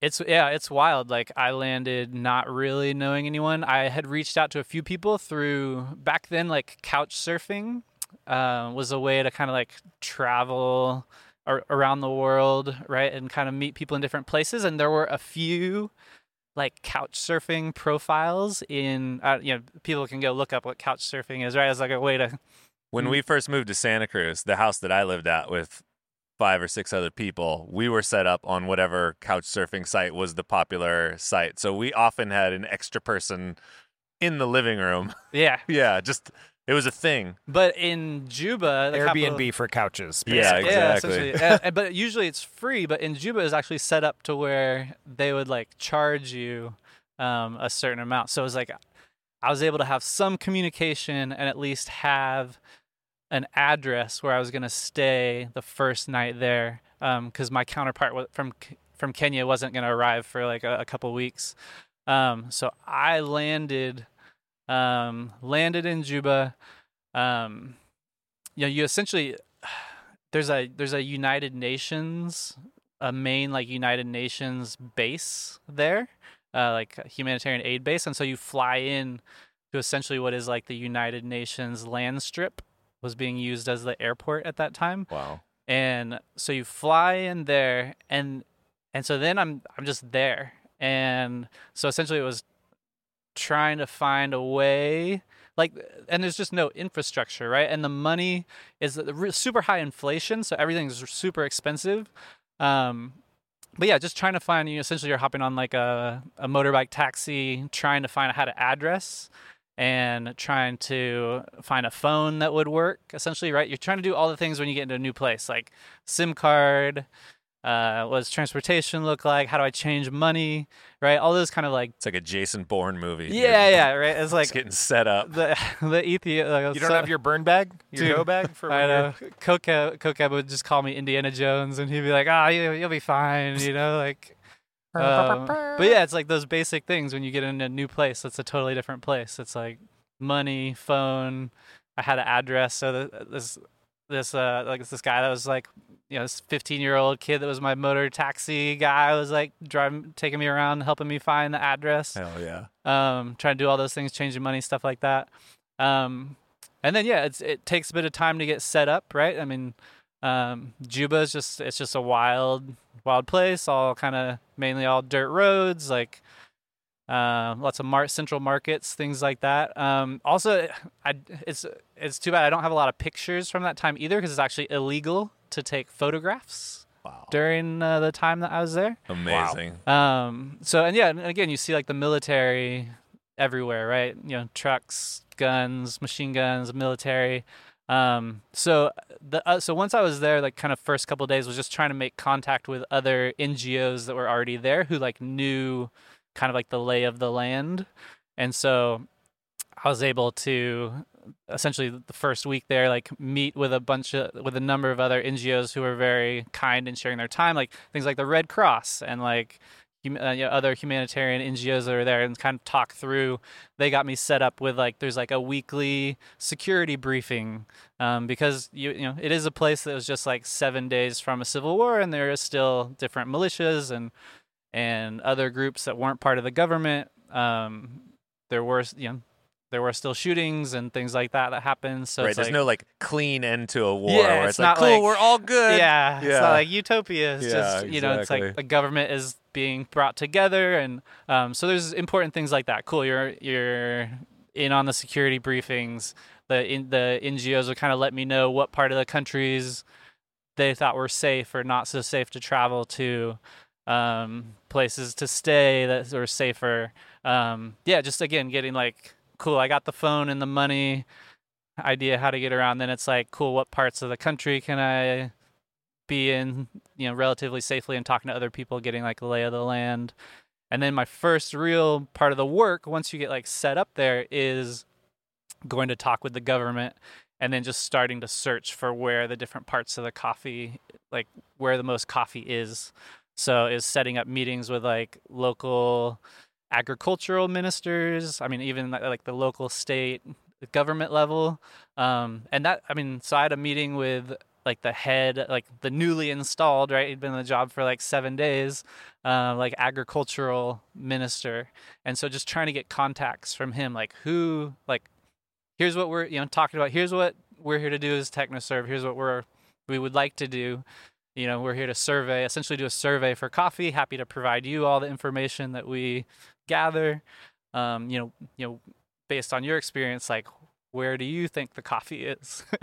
It's yeah, it's wild. Like I landed not really knowing anyone. I had reached out to a few people through back then, like couch surfing uh, was a way to kind of like travel ar- around the world, right, and kind of meet people in different places. And there were a few like couch surfing profiles in uh, you know people can go look up what couch surfing is, right? As like a way to
When we first moved to Santa Cruz, the house that I lived at with five or six other people, we were set up on whatever couch surfing site was the popular site. So we often had an extra person in the living room.
yeah.
yeah, just it was a thing.
But in Juba, the
Airbnb
capital-
for couches.
Yeah, exactly.
essentially. and, and- but usually it's free. But in Juba, is actually set up to where they would like charge you um, a certain amount. So it was like I was able to have some communication and at least have an address where I was going to stay the first night there because my counterpart from from Kenya wasn't going to arrive for like a, a couple weeks. Um, so I landed um, landed in Juba. Um, you know, you essentially there's a there's a United Nations a main like United Nations base there, uh, like a humanitarian aid base, and so you fly in to essentially what is like the United Nations land strip was being used as the airport at that time
Wow.
and so you fly in there and and so then i'm i'm just there and so essentially it was trying to find a way like and there's just no infrastructure right? And the money is super high inflation so everything's super expensive. Um but yeah just trying to find you know, essentially you're hopping on like a, a motorbike taxi trying to find how to address and trying to find a phone that would work essentially right? You're trying to do all the things when you get into a new place like sim card uh, what does transportation look like how do i change money right all those kind of like
It's like a Jason Bourne movie.
yeah yeah right it's
It's
like
getting set up.
the the Ethiopia like,
You don't
so-
have your burn bag, your
Dude,
go bag for
I know. Coca Coca would just call me Indiana Jones, and he'd be like, "Ah, you, you'll be fine," you know, like. um, but yeah, it's like those basic things when you get in a new place. It's a totally different place. It's like money, phone. I had an address, so this this uh like this guy that was like you know this 15 year old kid that was my motor taxi guy was like driving taking me around helping me find the address
Hell yeah.
um, trying to do all those things, changing money, stuff like that. Um, and then yeah, it's it takes a bit of time to get set up, right? I mean, um, Juba is just it's just a wild, wild place, all kind of mainly all dirt roads, like uh, lots of mar- central markets, things like that. Um, also, I it's it's too bad I don't have a lot of pictures from that time either because it's actually illegal to take photographs
Wow.
during uh, the time that I was there.
Amazing.
Um. So and yeah, and again, you see like the military everywhere, right? You know, trucks, guns, machine guns, military. Um. So the uh, so once I was there, like kind of first couple of days was just trying to make contact with other NGOs that were already there who like knew kind of like the lay of the land, and so I was able to essentially the first week there like meet with a bunch of with a number of other NGOs who were very kind in sharing their time like things like the Red Cross and like hum- uh, you know, other humanitarian NGOs that are there and kind of talk through. They got me set up with like there's like a weekly security briefing um, because you you know it is a place that was just like 7 days from a civil war and there is still different militias and and other groups that weren't part of the government. Um, there were you know there were still shootings and things like that that happened. So
right.
it's
There's
like,
no like clean end to a war
Yeah,
where
it's
it's, like,
not
cool,
like-
we're all good.
yeah, it's
Yeah.
not like utopia. It's
Yeah,
just you know, it's like
exactly.
the government is being brought together, and um, so there's important things like that. Cool, you're you're in on the security briefings. The in, the NGOs would kind of let me know what part of the countries they thought were safe or not so safe to travel to, um, places to stay that were safer. Um, yeah, just again getting like cool. I got the phone and the money idea how to get around. Then it's like cool. What parts of the country can I be in? You know, relatively safely and talking to other people, getting like the lay of the land. And then my first real part of the work, once you get like set up there, is going to talk with the government and then just starting to search for where the different parts of the coffee, like where the most coffee is. So is setting up meetings with like local agricultural ministers. I mean, even like, the local state government level. Um, and that, I mean, so I had a meeting with like the head, like the newly installed, right? He'd been in the job for like seven days, uh, like agricultural minister, and so just trying to get contacts from him, like who, like here's what we're you know talking about. Here's what we're here to do as TechnoServe. Here's what we're we would like to do. You know, we're here to survey, essentially do a survey for coffee. Happy to provide you all the information that we gather. Um, you know, you know, based on your experience, like where do you think the coffee is?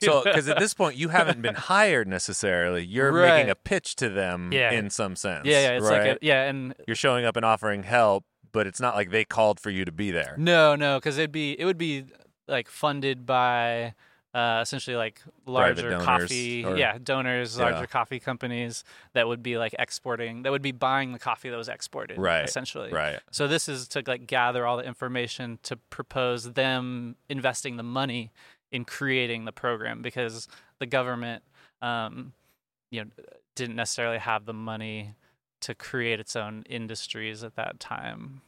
So, because at this point you haven't been hired necessarily, you're
Right.
making a pitch to them
Yeah.
in some sense.
yeah, yeah, it's
right?
like a, yeah, and
you're showing up and offering help, but it's not like they called for you to be there.
No, no, because it'd be it would be like funded by uh, essentially like larger
donors
coffee,
or-
yeah, donors,
Yeah.
larger coffee companies that would be like exporting, that would be buying the coffee that was exported,
Right,
Essentially,
Right.
So this is to like gather all the information to propose them investing the money in creating the program because the government, um, you know, didn't necessarily have the money to create its own industries at that time.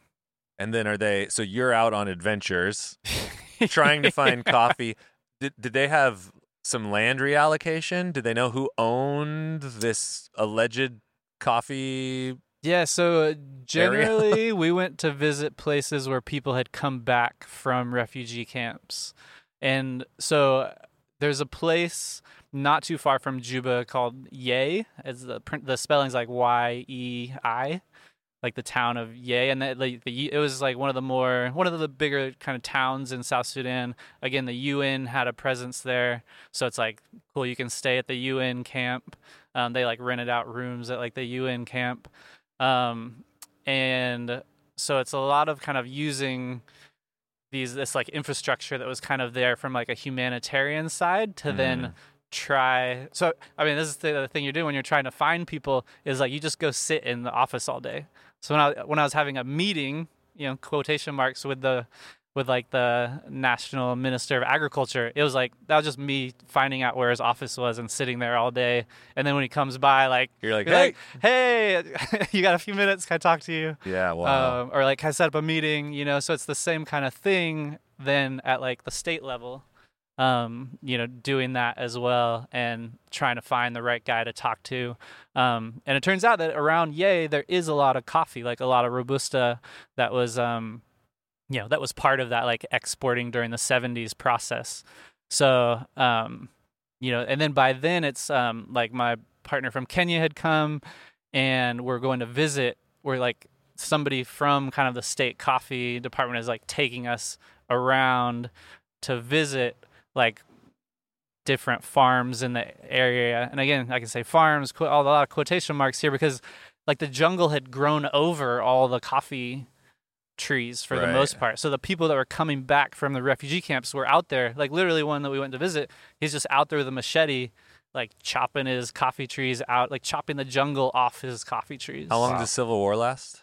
And then are they? So you're out on adventures, trying to find coffee. Did did they have some land reallocation? Did they know who owned this alleged coffee?
Yeah, so uh, generally we went to visit places where people had come back from refugee camps. And so there's a place not too far from Juba called Yei. As the print, the spelling's like Y E I, like the town of Yei, and that, like the it was like one of the more one of the bigger kind of towns in South Sudan. Again, the UN had a presence there, so it's like cool. You can stay at the UN camp. Um, they like rented out rooms at like the UN camp, um, and so it's a lot of kind of using these this like infrastructure that was kind of there from like a humanitarian side to then
Mm.
try so i mean this is the, the thing you're doing when you're trying to find people is like you just go sit in the office all day so when i when i was having a meeting you know quotation marks with the with like the national minister of agriculture it was like that was just me finding out where his office was and sitting there all day. And then when he comes by like
You're like,
you're
hey,
like hey! You got a few minutes? Can i talk to you?
Yeah, wow.
um, or like I set up a meeting, you know. So it's the same kind of thing then at like the state level, um, you know, doing that as well and trying to find the right guy to talk to. Um, and it turns out that around Yei there is a lot of coffee, like a lot of robusta that was, um, you know, that was part of that like exporting during the '70s process. So, um, you know, and then by then it's um, like my partner from Kenya had come, and we're going to visit. We're like somebody from kind of the state coffee department is like taking us around to visit like different farms in the area. And again, I can say farms, qu- all a lot of quotation marks here because like the jungle had grown over all the coffee trees for the most part. So the people that were coming back from the refugee camps were out there. Like literally one that we went to visit, he's just out there with a machete like chopping his coffee trees out, like chopping the jungle off his coffee trees.
How long
Wow.
did the Civil War last?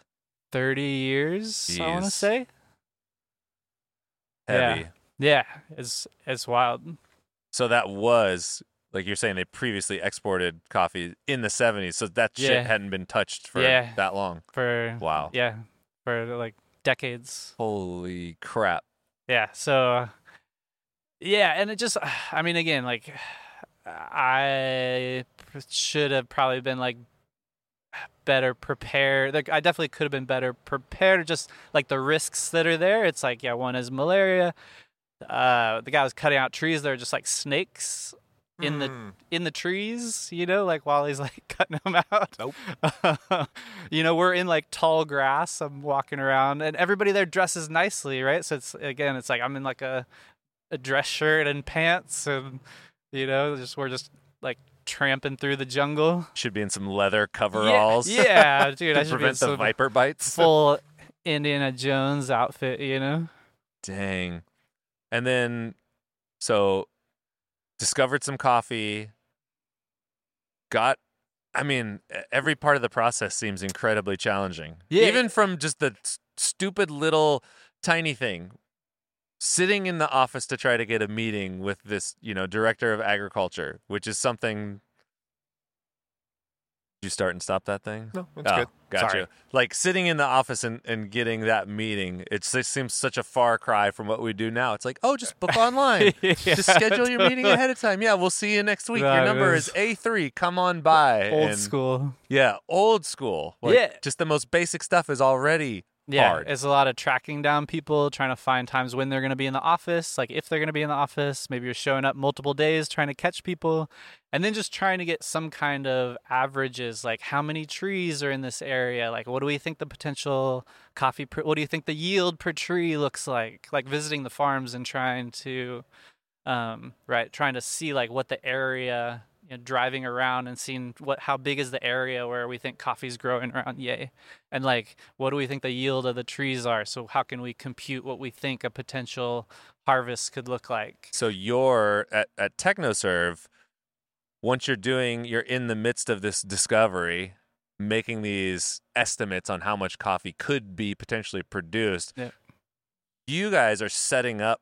30 years, I want to say.
Heavy.
Yeah, it's it's wild.
So that was like you're saying they previously exported coffee in the 70s, so that shit
Yeah.
hadn't been touched for
Yeah.
that long.
for
Wow.
yeah for like decades
Holy crap.
yeah so yeah and it just i mean again like i should have probably been like better prepared like i definitely could have been better prepared just like the risks that are there it's like yeah one is malaria uh the guy was cutting out trees that are just like snakes in the
Mm.
in the trees, you know, like while he's like cutting them out.
Nope.
you know, we're in like tall grass. I'm walking around, and everybody there dresses nicely, right? So it's again, it's like I'm in like a a dress shirt and pants, and you know, just we're just like tramping through the jungle.
Should be in some leather coveralls.
Yeah, yeah dude,
to
I should
prevent the
some
viper bites.
full Indiana Jones outfit, you know.
Dang. And then, so discovered some coffee. Got, I mean, every part of the process seems incredibly challenging.
Yeah.
Even from just the s- stupid little tiny thing. Sitting in the office to try to get a meeting with this, you know, director of agriculture, which is something you start and stop that thing?
No, it's
oh,
good.
Gotcha.
Sorry.
Like sitting in the office and, and getting that meeting, it seems such a far cry from what we do now. It's like, oh, just book online. just schedule your meeting ahead of time. Yeah, we'll see you next week.
That
your number
is
is A3. Come on by.
Old
And-
school.
Yeah, old school. Like,
Yeah.
Just the most basic stuff is already
Yeah,
hard.
it's a lot of tracking down people, trying to find times when they're going to be in the office, like if they're going to be in the office. Maybe you're showing up multiple days trying to catch people, and then just trying to get some kind of averages, like how many trees are in this area, like what do we think the potential coffee, per, what do you think the yield per tree looks like, like visiting the farms and trying to, um, right, trying to see like what the area. You know, driving around and seeing what how big is the area where we think coffee's growing around Yei and like what do we think the yield of the trees are so how can we compute what we think a potential harvest could look like
So you're at, at TechnoServe, once you're doing, you're in the midst of this discovery, making these estimates on how much coffee could be potentially produced.
Yeah.
You guys are setting up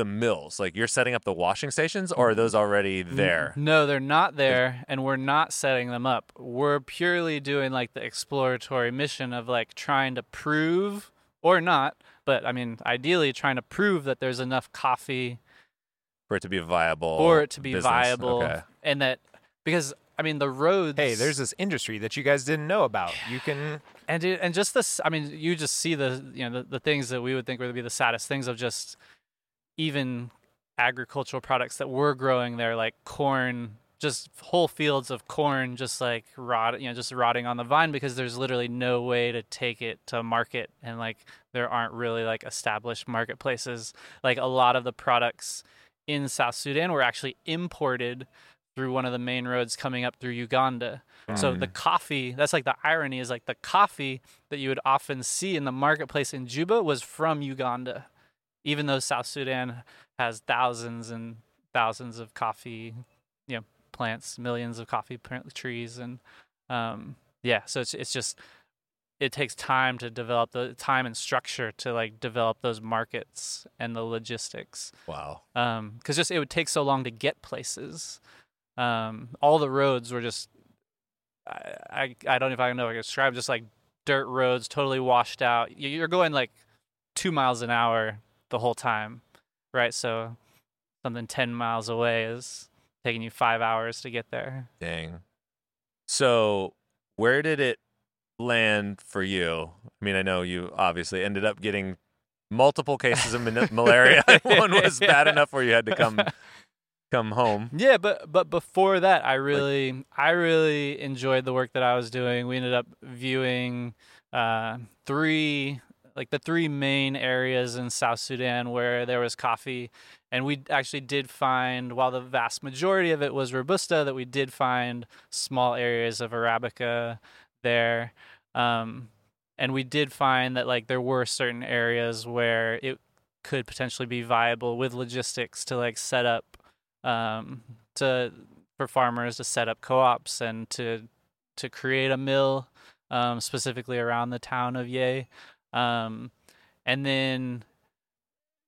the mills. Like you're setting up the washing stations, or are mm-hmm. those already
mm-hmm.
there?
no they're not there and we're not setting them up we're purely doing like the exploratory mission of like trying to prove or not but i mean ideally trying to prove that there's enough coffee
For it to be viable.
for it to be
business.
viable
Okay.
and that because i mean the roads
Hey, there's this industry that you guys didn't know about. You can
and dude, and just this i mean you just see the you know the, the things that we would think would be the saddest things of just even agricultural products that we're growing there like corn just whole fields of corn just like rot you know just rotting on the vine because there's literally no way to take it to market and like there aren't really like established marketplaces. Like a lot of the products in South Sudan were actually imported through one of the main roads coming up through Uganda. Oh, so the coffee, that's like the irony is like the coffee that you would often see in the marketplace in Juba was from Uganda, even though South Sudan has thousands and thousands of coffee, you know, plants, millions of coffee plant trees, and um, yeah, so it's it's just it takes time to develop the time and structure to like develop those markets and the logistics.
Wow.
um because just it would take so long to get places. Um all the roads were just I, I i don't know if i know how to describe just like dirt roads totally washed out. You're going like two miles an hour the whole time right so something 10 miles away is taking you five hours to get there
Dang. So, where did it land for you? I mean, I know you obviously ended up getting multiple cases of man- malaria. One was bad enough where you had to come come home.
Yeah, but but before that, I really I really enjoyed the work that I was doing. We ended up viewing uh, three like the three main areas in South Sudan where there was coffee, and we actually did find while the vast majority of it was robusta, that we did find small areas of arabica there. Um, and we did find that like there were certain areas where it could potentially be viable with logistics to like set up um, to for farmers to set up co-ops and to to create a mill um, specifically around the town of Yei, um, and then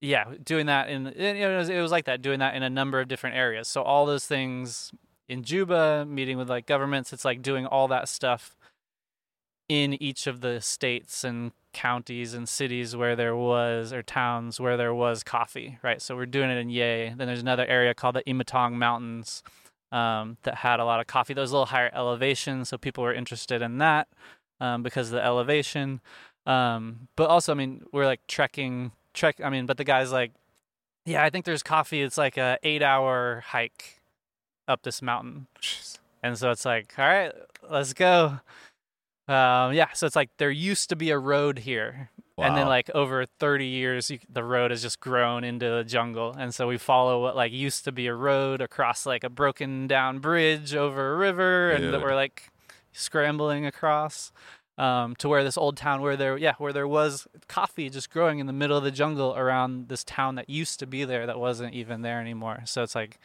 yeah, doing that in it, was, it was like that doing that in a number of different areas. So all those things in Juba, meeting with like governments, it's like doing all that stuff in each of the states and counties and cities where there was or towns where there was coffee, right? So we're doing it in Yei. Then there's another area called the Imatong Mountains um, that had a lot of coffee. A little higher elevation, so people were interested in that um, because of the elevation. Um, but also, I mean, we're like trekking, trek. I mean, but the guy's like, yeah, I think there's coffee. It's like a eight hour hike up this mountain. And so it's like, all right, let's go. Um, yeah, so it's like there used to be a road here, and then like over 30 years, you, the road has just grown into the jungle, and so we follow what like used to be a road across like a broken down bridge over a river, and that we're like scrambling across um, to where this old town where there yeah where there was coffee just growing in the middle of the jungle around this town that used to be there that wasn't even there anymore. So it's like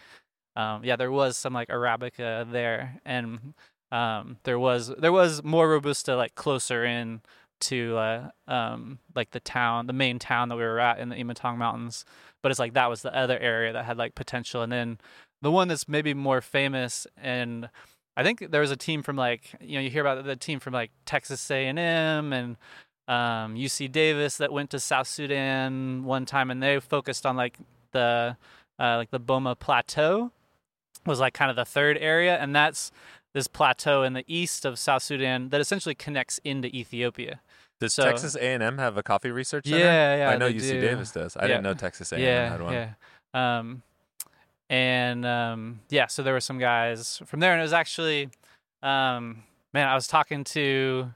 um, yeah, there was some like arabica there, and um, there was there was more robusta like closer in to uh, um, like the town, the main town that we were at in the Imatong Mountains. But it's like that was the other area that had like potential, and then the one that's maybe more famous and I think there was a team from like you know you hear about the team from like Texas A&M and um, UC Davis that went to South Sudan one time, and they focused on like the uh, like the Boma Plateau was like kind of the third area, and that's this plateau in the east of South Sudan that essentially connects into Ethiopia.
Does
So-
Texas A&M have a coffee research center?
Yeah, yeah,
I know UC
do.
Davis does. I
Yeah.
didn't know Texas A&M
yeah,
had one.
yeah. Um, and um, yeah, so there were some guys from there, and it was actually, um, man, I was talking to.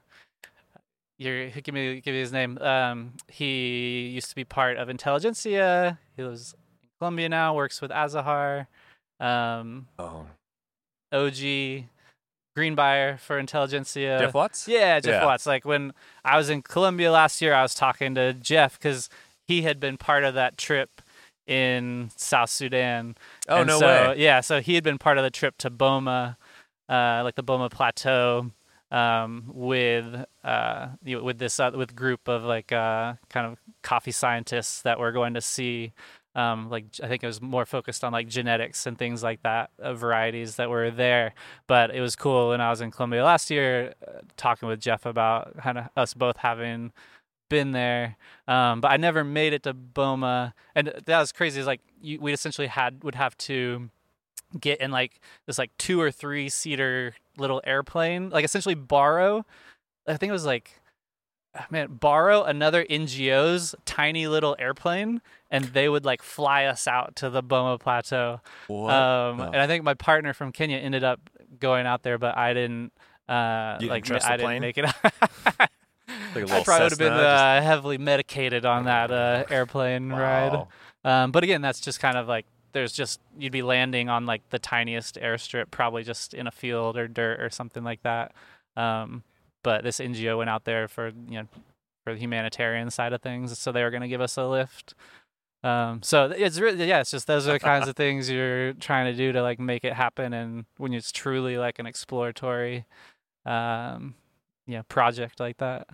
Your, give me give me his name. Um, he used to be part of Intelligentsia. He lives in Colombia now. Works with Azahar. Um,
Oh,
OG Greenbuyer for Intelligentsia.
Geoff Watts.
Yeah, Geoff
Yeah.
Watts. Like when I was in Colombia last year, I was talking to Geoff because he had been part of that trip in South Sudan.
Oh
And
no
so,
way.
Yeah, so he had been part of the trip to Boma, uh, like the Boma Plateau, um, with uh, you know, with this uh, with group of like uh, kind of coffee scientists that were going to see. Um, like I think it was more focused on like genetics and things like that, uh, varieties that were there. But it was cool when I was in Colombia last year, uh, talking with Geoff about kind of us both having been there. Um, but I never made it to Boma, and that was crazy. Is like you, we essentially had would have to get in like this like two or three seater little airplane, like essentially borrow. I think it was like. ah, Man, borrow another NGO's tiny little airplane, and they would like fly us out to the Boma Plateau. Um, and I think my partner from Kenya ended up going out there, but I didn't. Uh,
You didn't
like
trust
I didn't make it.
Like
I probably would have been
just-
uh, heavily medicated on that uh, airplane ride. Um, but again, that's just kind of like there's just you'd be landing on like the tiniest airstrip, probably just in a field or dirt or something like that. Um, but this NGO went out there for you know for the humanitarian side of things, so they were going to give us a lift. Um, so it's really yeah, it's just those are the kinds of things you're trying to do to like make it happen, and when it's truly like an exploratory, um, know, project like that.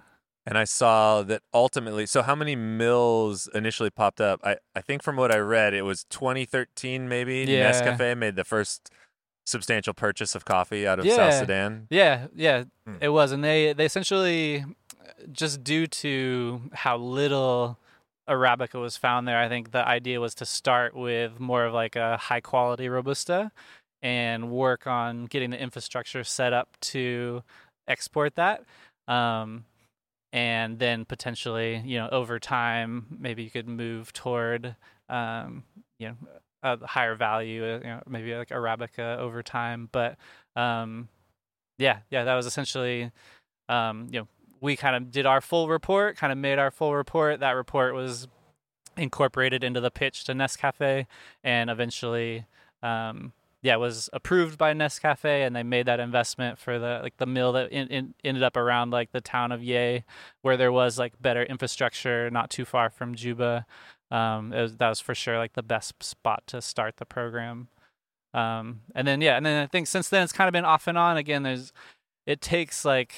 And I saw that ultimately, so how many mills initially popped up? I, I think from what I read, it was 2013 maybe.
Yeah.
Nescafe made the first substantial purchase of coffee out of South Sudan.
Yeah, yeah,
Hmm.
it was, and they they essentially just due to how little arabica was found there. I think the idea was to start with more of like a high quality robusta and work on getting the infrastructure set up to export that. Um, and then potentially, you know, over time, maybe you could move toward, um, you know, a higher value, uh, you know, maybe like arabica over time. But um, yeah, yeah, that was essentially, um, you know, we kind of did our full report, kind of made our full report. That report was incorporated into the pitch to Nescafe, and eventually, um, yeah, it was approved by Nescafe, and they made that investment for the like the mill that in, in, ended up around like the town of Yei, where there was like better infrastructure, not too far from Juba. Um, was, that was for sure like the best spot to start the program. Um, and then yeah, and then I think since then it's kind of been off and on. Again, there's it takes like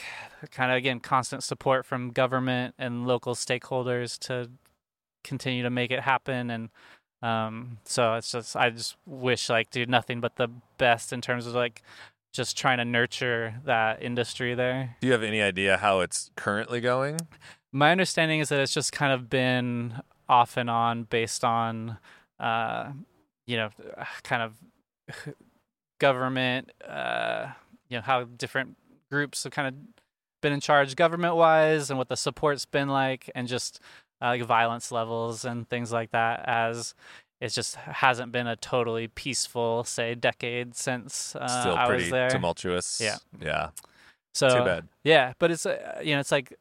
kind of again constant support from government and local stakeholders to continue to make it happen and um so it's just i just wish like do nothing but the best in terms of like just trying to nurture that industry there
Do you have any idea how it's currently going?
my understanding is that it's just kind of been off and on based on uh you know kind of government uh you know how different groups have kind of been in charge government wise and what the support's been like and just uh, like violence levels and things like that as it just hasn't been a totally peaceful say decade since uh,
Still
I was there
tumultuous.
Yeah.
Yeah.
so
Too bad.
yeah, but it's uh, you know it's like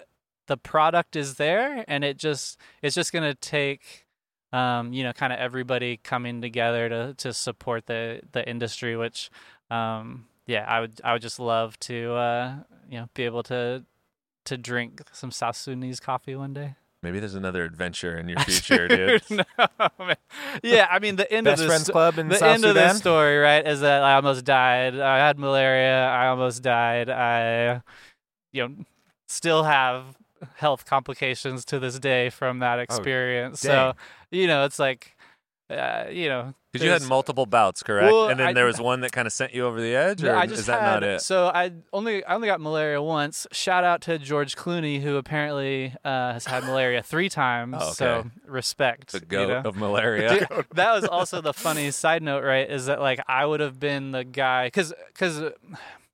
the product is there, and it just it's just gonna take um, you know kind of everybody coming together to to support the the industry. Which um, yeah, I would I would just love to uh, you know be able to to drink some South Sudanese coffee one day.
Maybe there's another adventure in your future, dude.
no, man. Yeah, I mean the end
Best
of
friends
this
club in
the
South
end of
Sudan.
this story, right, is that I almost died. I had malaria. I almost died. I, you know, still have health complications to this day from that oh, experience. so, you know, it's like, uh, you know,
Because you had multiple bouts, correct?
Well,
and then
I-
there was one that kind of sent you over the edge, or
I just
is that
had,
not it?
So I only I only got malaria once. Shout out to George Clooney, who apparently uh, has had malaria three times.
Oh,
So respect.
The
you
goat
know?
of malaria.
Dude, that was also the funny side note, right? Is that like I would have been the guy because because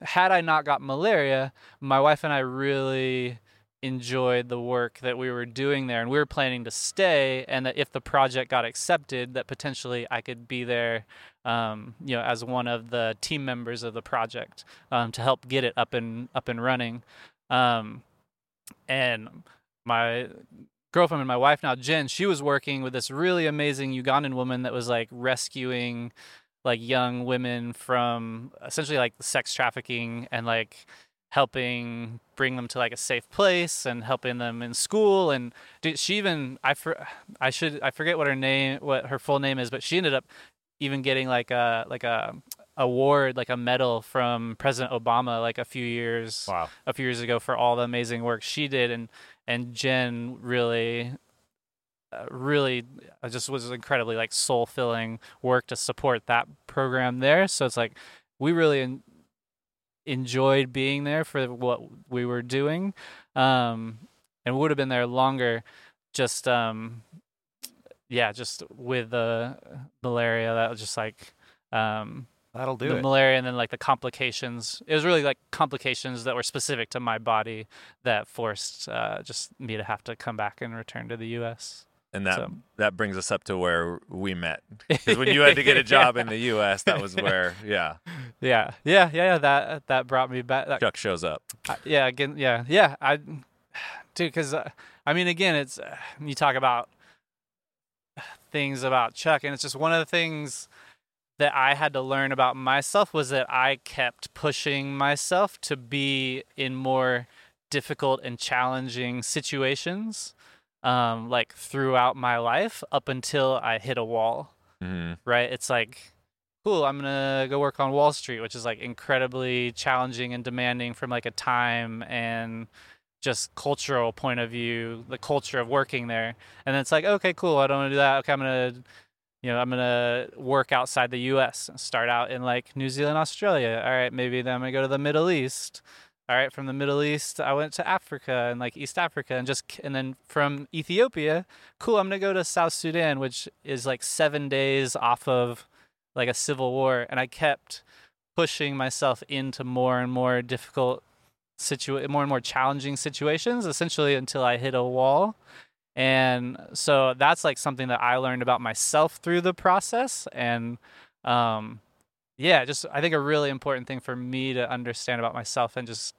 had I not got malaria, my wife and I really enjoyed the work that we were doing there, and we were planning to stay. And that if the project got accepted, that potentially I could be there, um, you know, as one of the team members of the project um, to help get it up and up and running. Um, and my girlfriend and my wife now, Jen, she was working with this really amazing Ugandan woman that was like rescuing like young women from essentially like sex trafficking and like helping bring them to like a safe place and helping them in school. And dude, she even I for, I should I forget what her name what her full name is but she ended up even getting like a like a award like a medal from President Obama like a few years
Wow.
a few years ago for all the amazing work she did. And and Jen really uh, really uh, just was incredibly like soul filling work to support that program there. So it's like we really enjoyed being there for what we were doing um and would have been there longer just um yeah just with the malaria that was just like um
That'll do
the
it.
malaria and then like the complications. It was really like complications that were specific to my body that forced uh, just me to have to come back and return to the U.S.
and that
So-
that brings us up to where we met. Because when you had to get a job in the U.S., that was where, yeah,
Yeah, yeah, yeah, yeah. That that brought me back. That,
Chuck shows up.
I- yeah, again, yeah, yeah. I, dude, because uh, I mean, again, it's uh, you talk about things about Chuck, and it's just one of the things that I had to learn about myself was that I kept pushing myself to be in more difficult and challenging situations, um, like throughout my life up until I hit a wall
hmm
right? It's like, cool, I'm gonna go work on Wall Street, which is like incredibly challenging and demanding from like a time and just cultural point of view, the culture of working there. And then it's like, okay, cool, I don't want to do that. Okay, I'm gonna, you know, I'm gonna work outside the U.S. Start out in like New Zealand, Australia. All right, maybe then I'm gonna go to the Middle East. All right, from the Middle East, I went to Africa and like East Africa, and just and then from Ethiopia, cool, I'm gonna go to South Sudan, which is like seven days off of like a civil war, and I kept pushing myself into more and more difficult situa- more and more challenging situations, essentially until I hit a wall. And so that's like something that I learned about myself through the process, and um, yeah, just I think a really important thing for me to understand about myself and just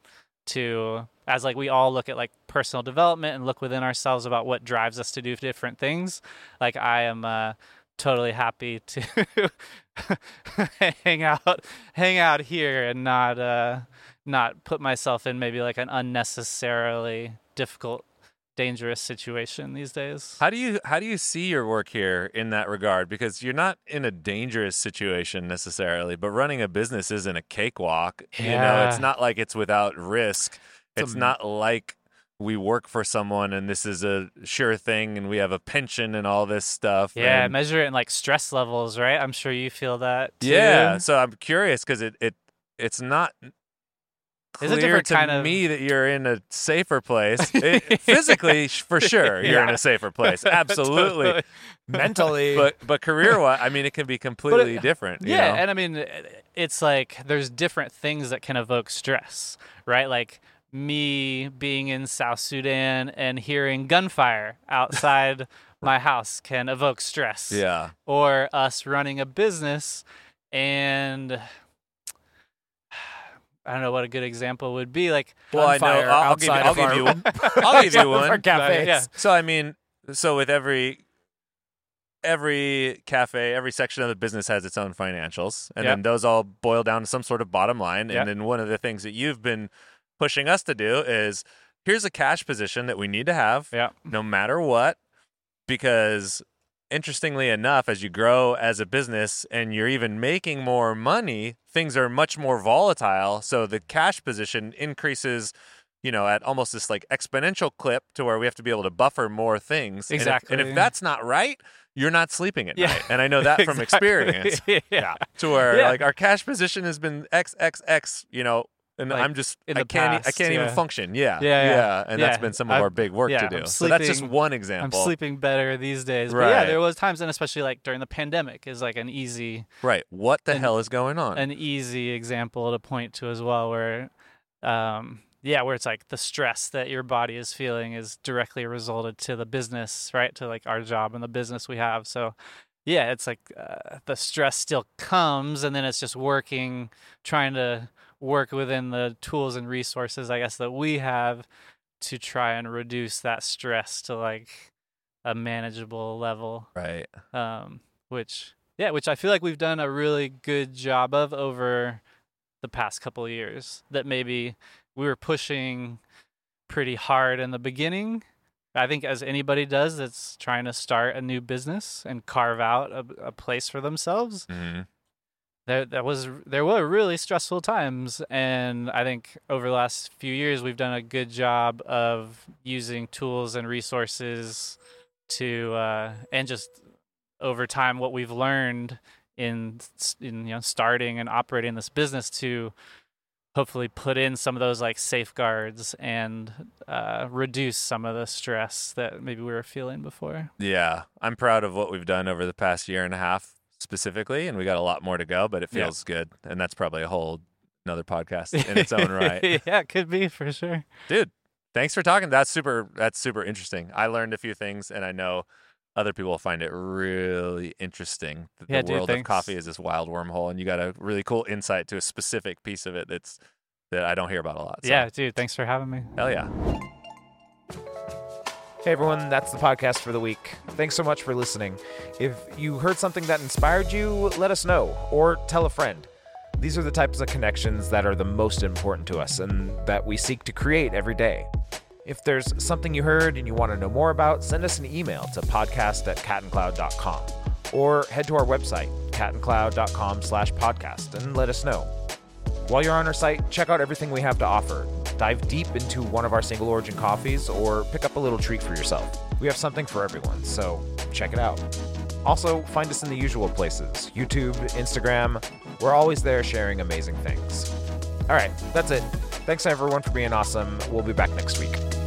to as like we all look at like personal development and look within ourselves about what drives us to do different things like i am uh totally happy to hang out hang out here and not uh not put myself in maybe like an unnecessarily difficult dangerous situation these days
How do you how do you see your work here in that regard? Because you're not in a dangerous situation necessarily, but running a business isn't a cakewalk. Yeah. You know, it's not like it's without risk.
It's
It's
a-
not like we work for someone and this is a sure thing and we have a pension and all this stuff.
yeah
and-
measure it in like stress levels right i'm sure you feel that too.
Yeah, so I'm curious because it, it it's not
It's a
clear
different
to
kind of-
me that you're in a safer place. It- physically, for sure, you're in a safer place. Absolutely.
Totally.
Mentally,
But but career wise, I mean, it can be completely uh, different. you
Yeah,
know?
and I mean, it's like there's different things that can evoke stress, right? Like me being in South Sudan and hearing gunfire outside my house can evoke stress.
yeah.
Or us running a business and I don't know what a good example would be. Like,
Well, I know. I'll, I'll give you. I'll give you one. I'll give you one.
cafes.
Yeah.
So I mean, so with every every cafe, every section of the business has its own financials, and
Yep.
then those all boil down to some sort of bottom line.
Yep.
And then one of the things that you've been pushing us to do is here's a cash position that we need to have,
Yeah.
no matter what, because interestingly enough, as you grow as a business and you're even making more money, things are much more volatile. So the cash position increases, you know, at almost this like exponential clip to where we have to be able to buffer more things. And if- And if, that's not right, you're not sleeping at
Yeah.
night. And I know that from
Exactly.
experience.
yeah.
To where
Yeah.
like our cash position has been XXX, you know, and
Like,
I'm just
in
I can't e- I
past,
can't even function. Yeah.
Yeah, yeah.
And that's been some of
I'm-
our big work
yeah,
to do.
I'm
so that's just
sleeping-
one
I'm
example.
sleeping better these days. But yeah, there was times, and especially like during the pandemic, is like an easy,
Right. What the
And-
hell is going on?
an easy example to point to as well, where, um, yeah, where it's like the stress that your body is feeling is directly resulted to the business, right? To like our job and the business we have. So, yeah, it's like uh, the stress still comes, and then it's just working, trying to work within the tools and resources, I guess, that we have to try and reduce that stress to like a manageable level
right.
um, which yeah, which I feel like we've done a really good job of over the past couple of years. That maybe we were pushing pretty hard in the beginning. I think as anybody does that's trying to start a new business and carve out a, a place for themselves,
hmm
there that was there were really stressful times and i think over the last few years we've done a good job of using tools and resources to uh, and just over time what we've learned in, in you know starting and operating this business to hopefully put in some of those like safeguards and uh, reduce some of the stress that maybe we were feeling before
Yeah. I'm proud of what we've done over the past year and a half specifically, and we got a lot more to go, but it
Yeah.
feels good. And that's probably a whole another podcast in its own right.
yeah it could be for sure
Dude, thanks for talking. That's super that's super interesting. I learned a few things and I know other people will find it really interesting. that
Yeah,
the
dude,
world of coffee is this wild wormhole and you got a really cool insight to a specific piece of it that's that I don't hear about a lot. So,
yeah dude thanks for having me
Hell yeah.
Hey everyone, that's the podcast for the week. Thanks so much for listening. If you heard something that inspired you, let us know or tell a friend. These are the types of connections that are the most important to us and that we seek to create every day. If there's something you heard and you want to know more about, send us an email to podcast at catandcloud.com or head to our website, catandcloud.com slash podcast, and let us know. While you're on our site, check out everything we have to offer. Dive deep into one of our single origin coffees or pick up a little treat for yourself. We have something for everyone, so check it out. Also, find us in the usual places YouTube, Instagram. We're always there sharing amazing things. All right, that's it. Thanks everyone for being awesome. We'll be back next week.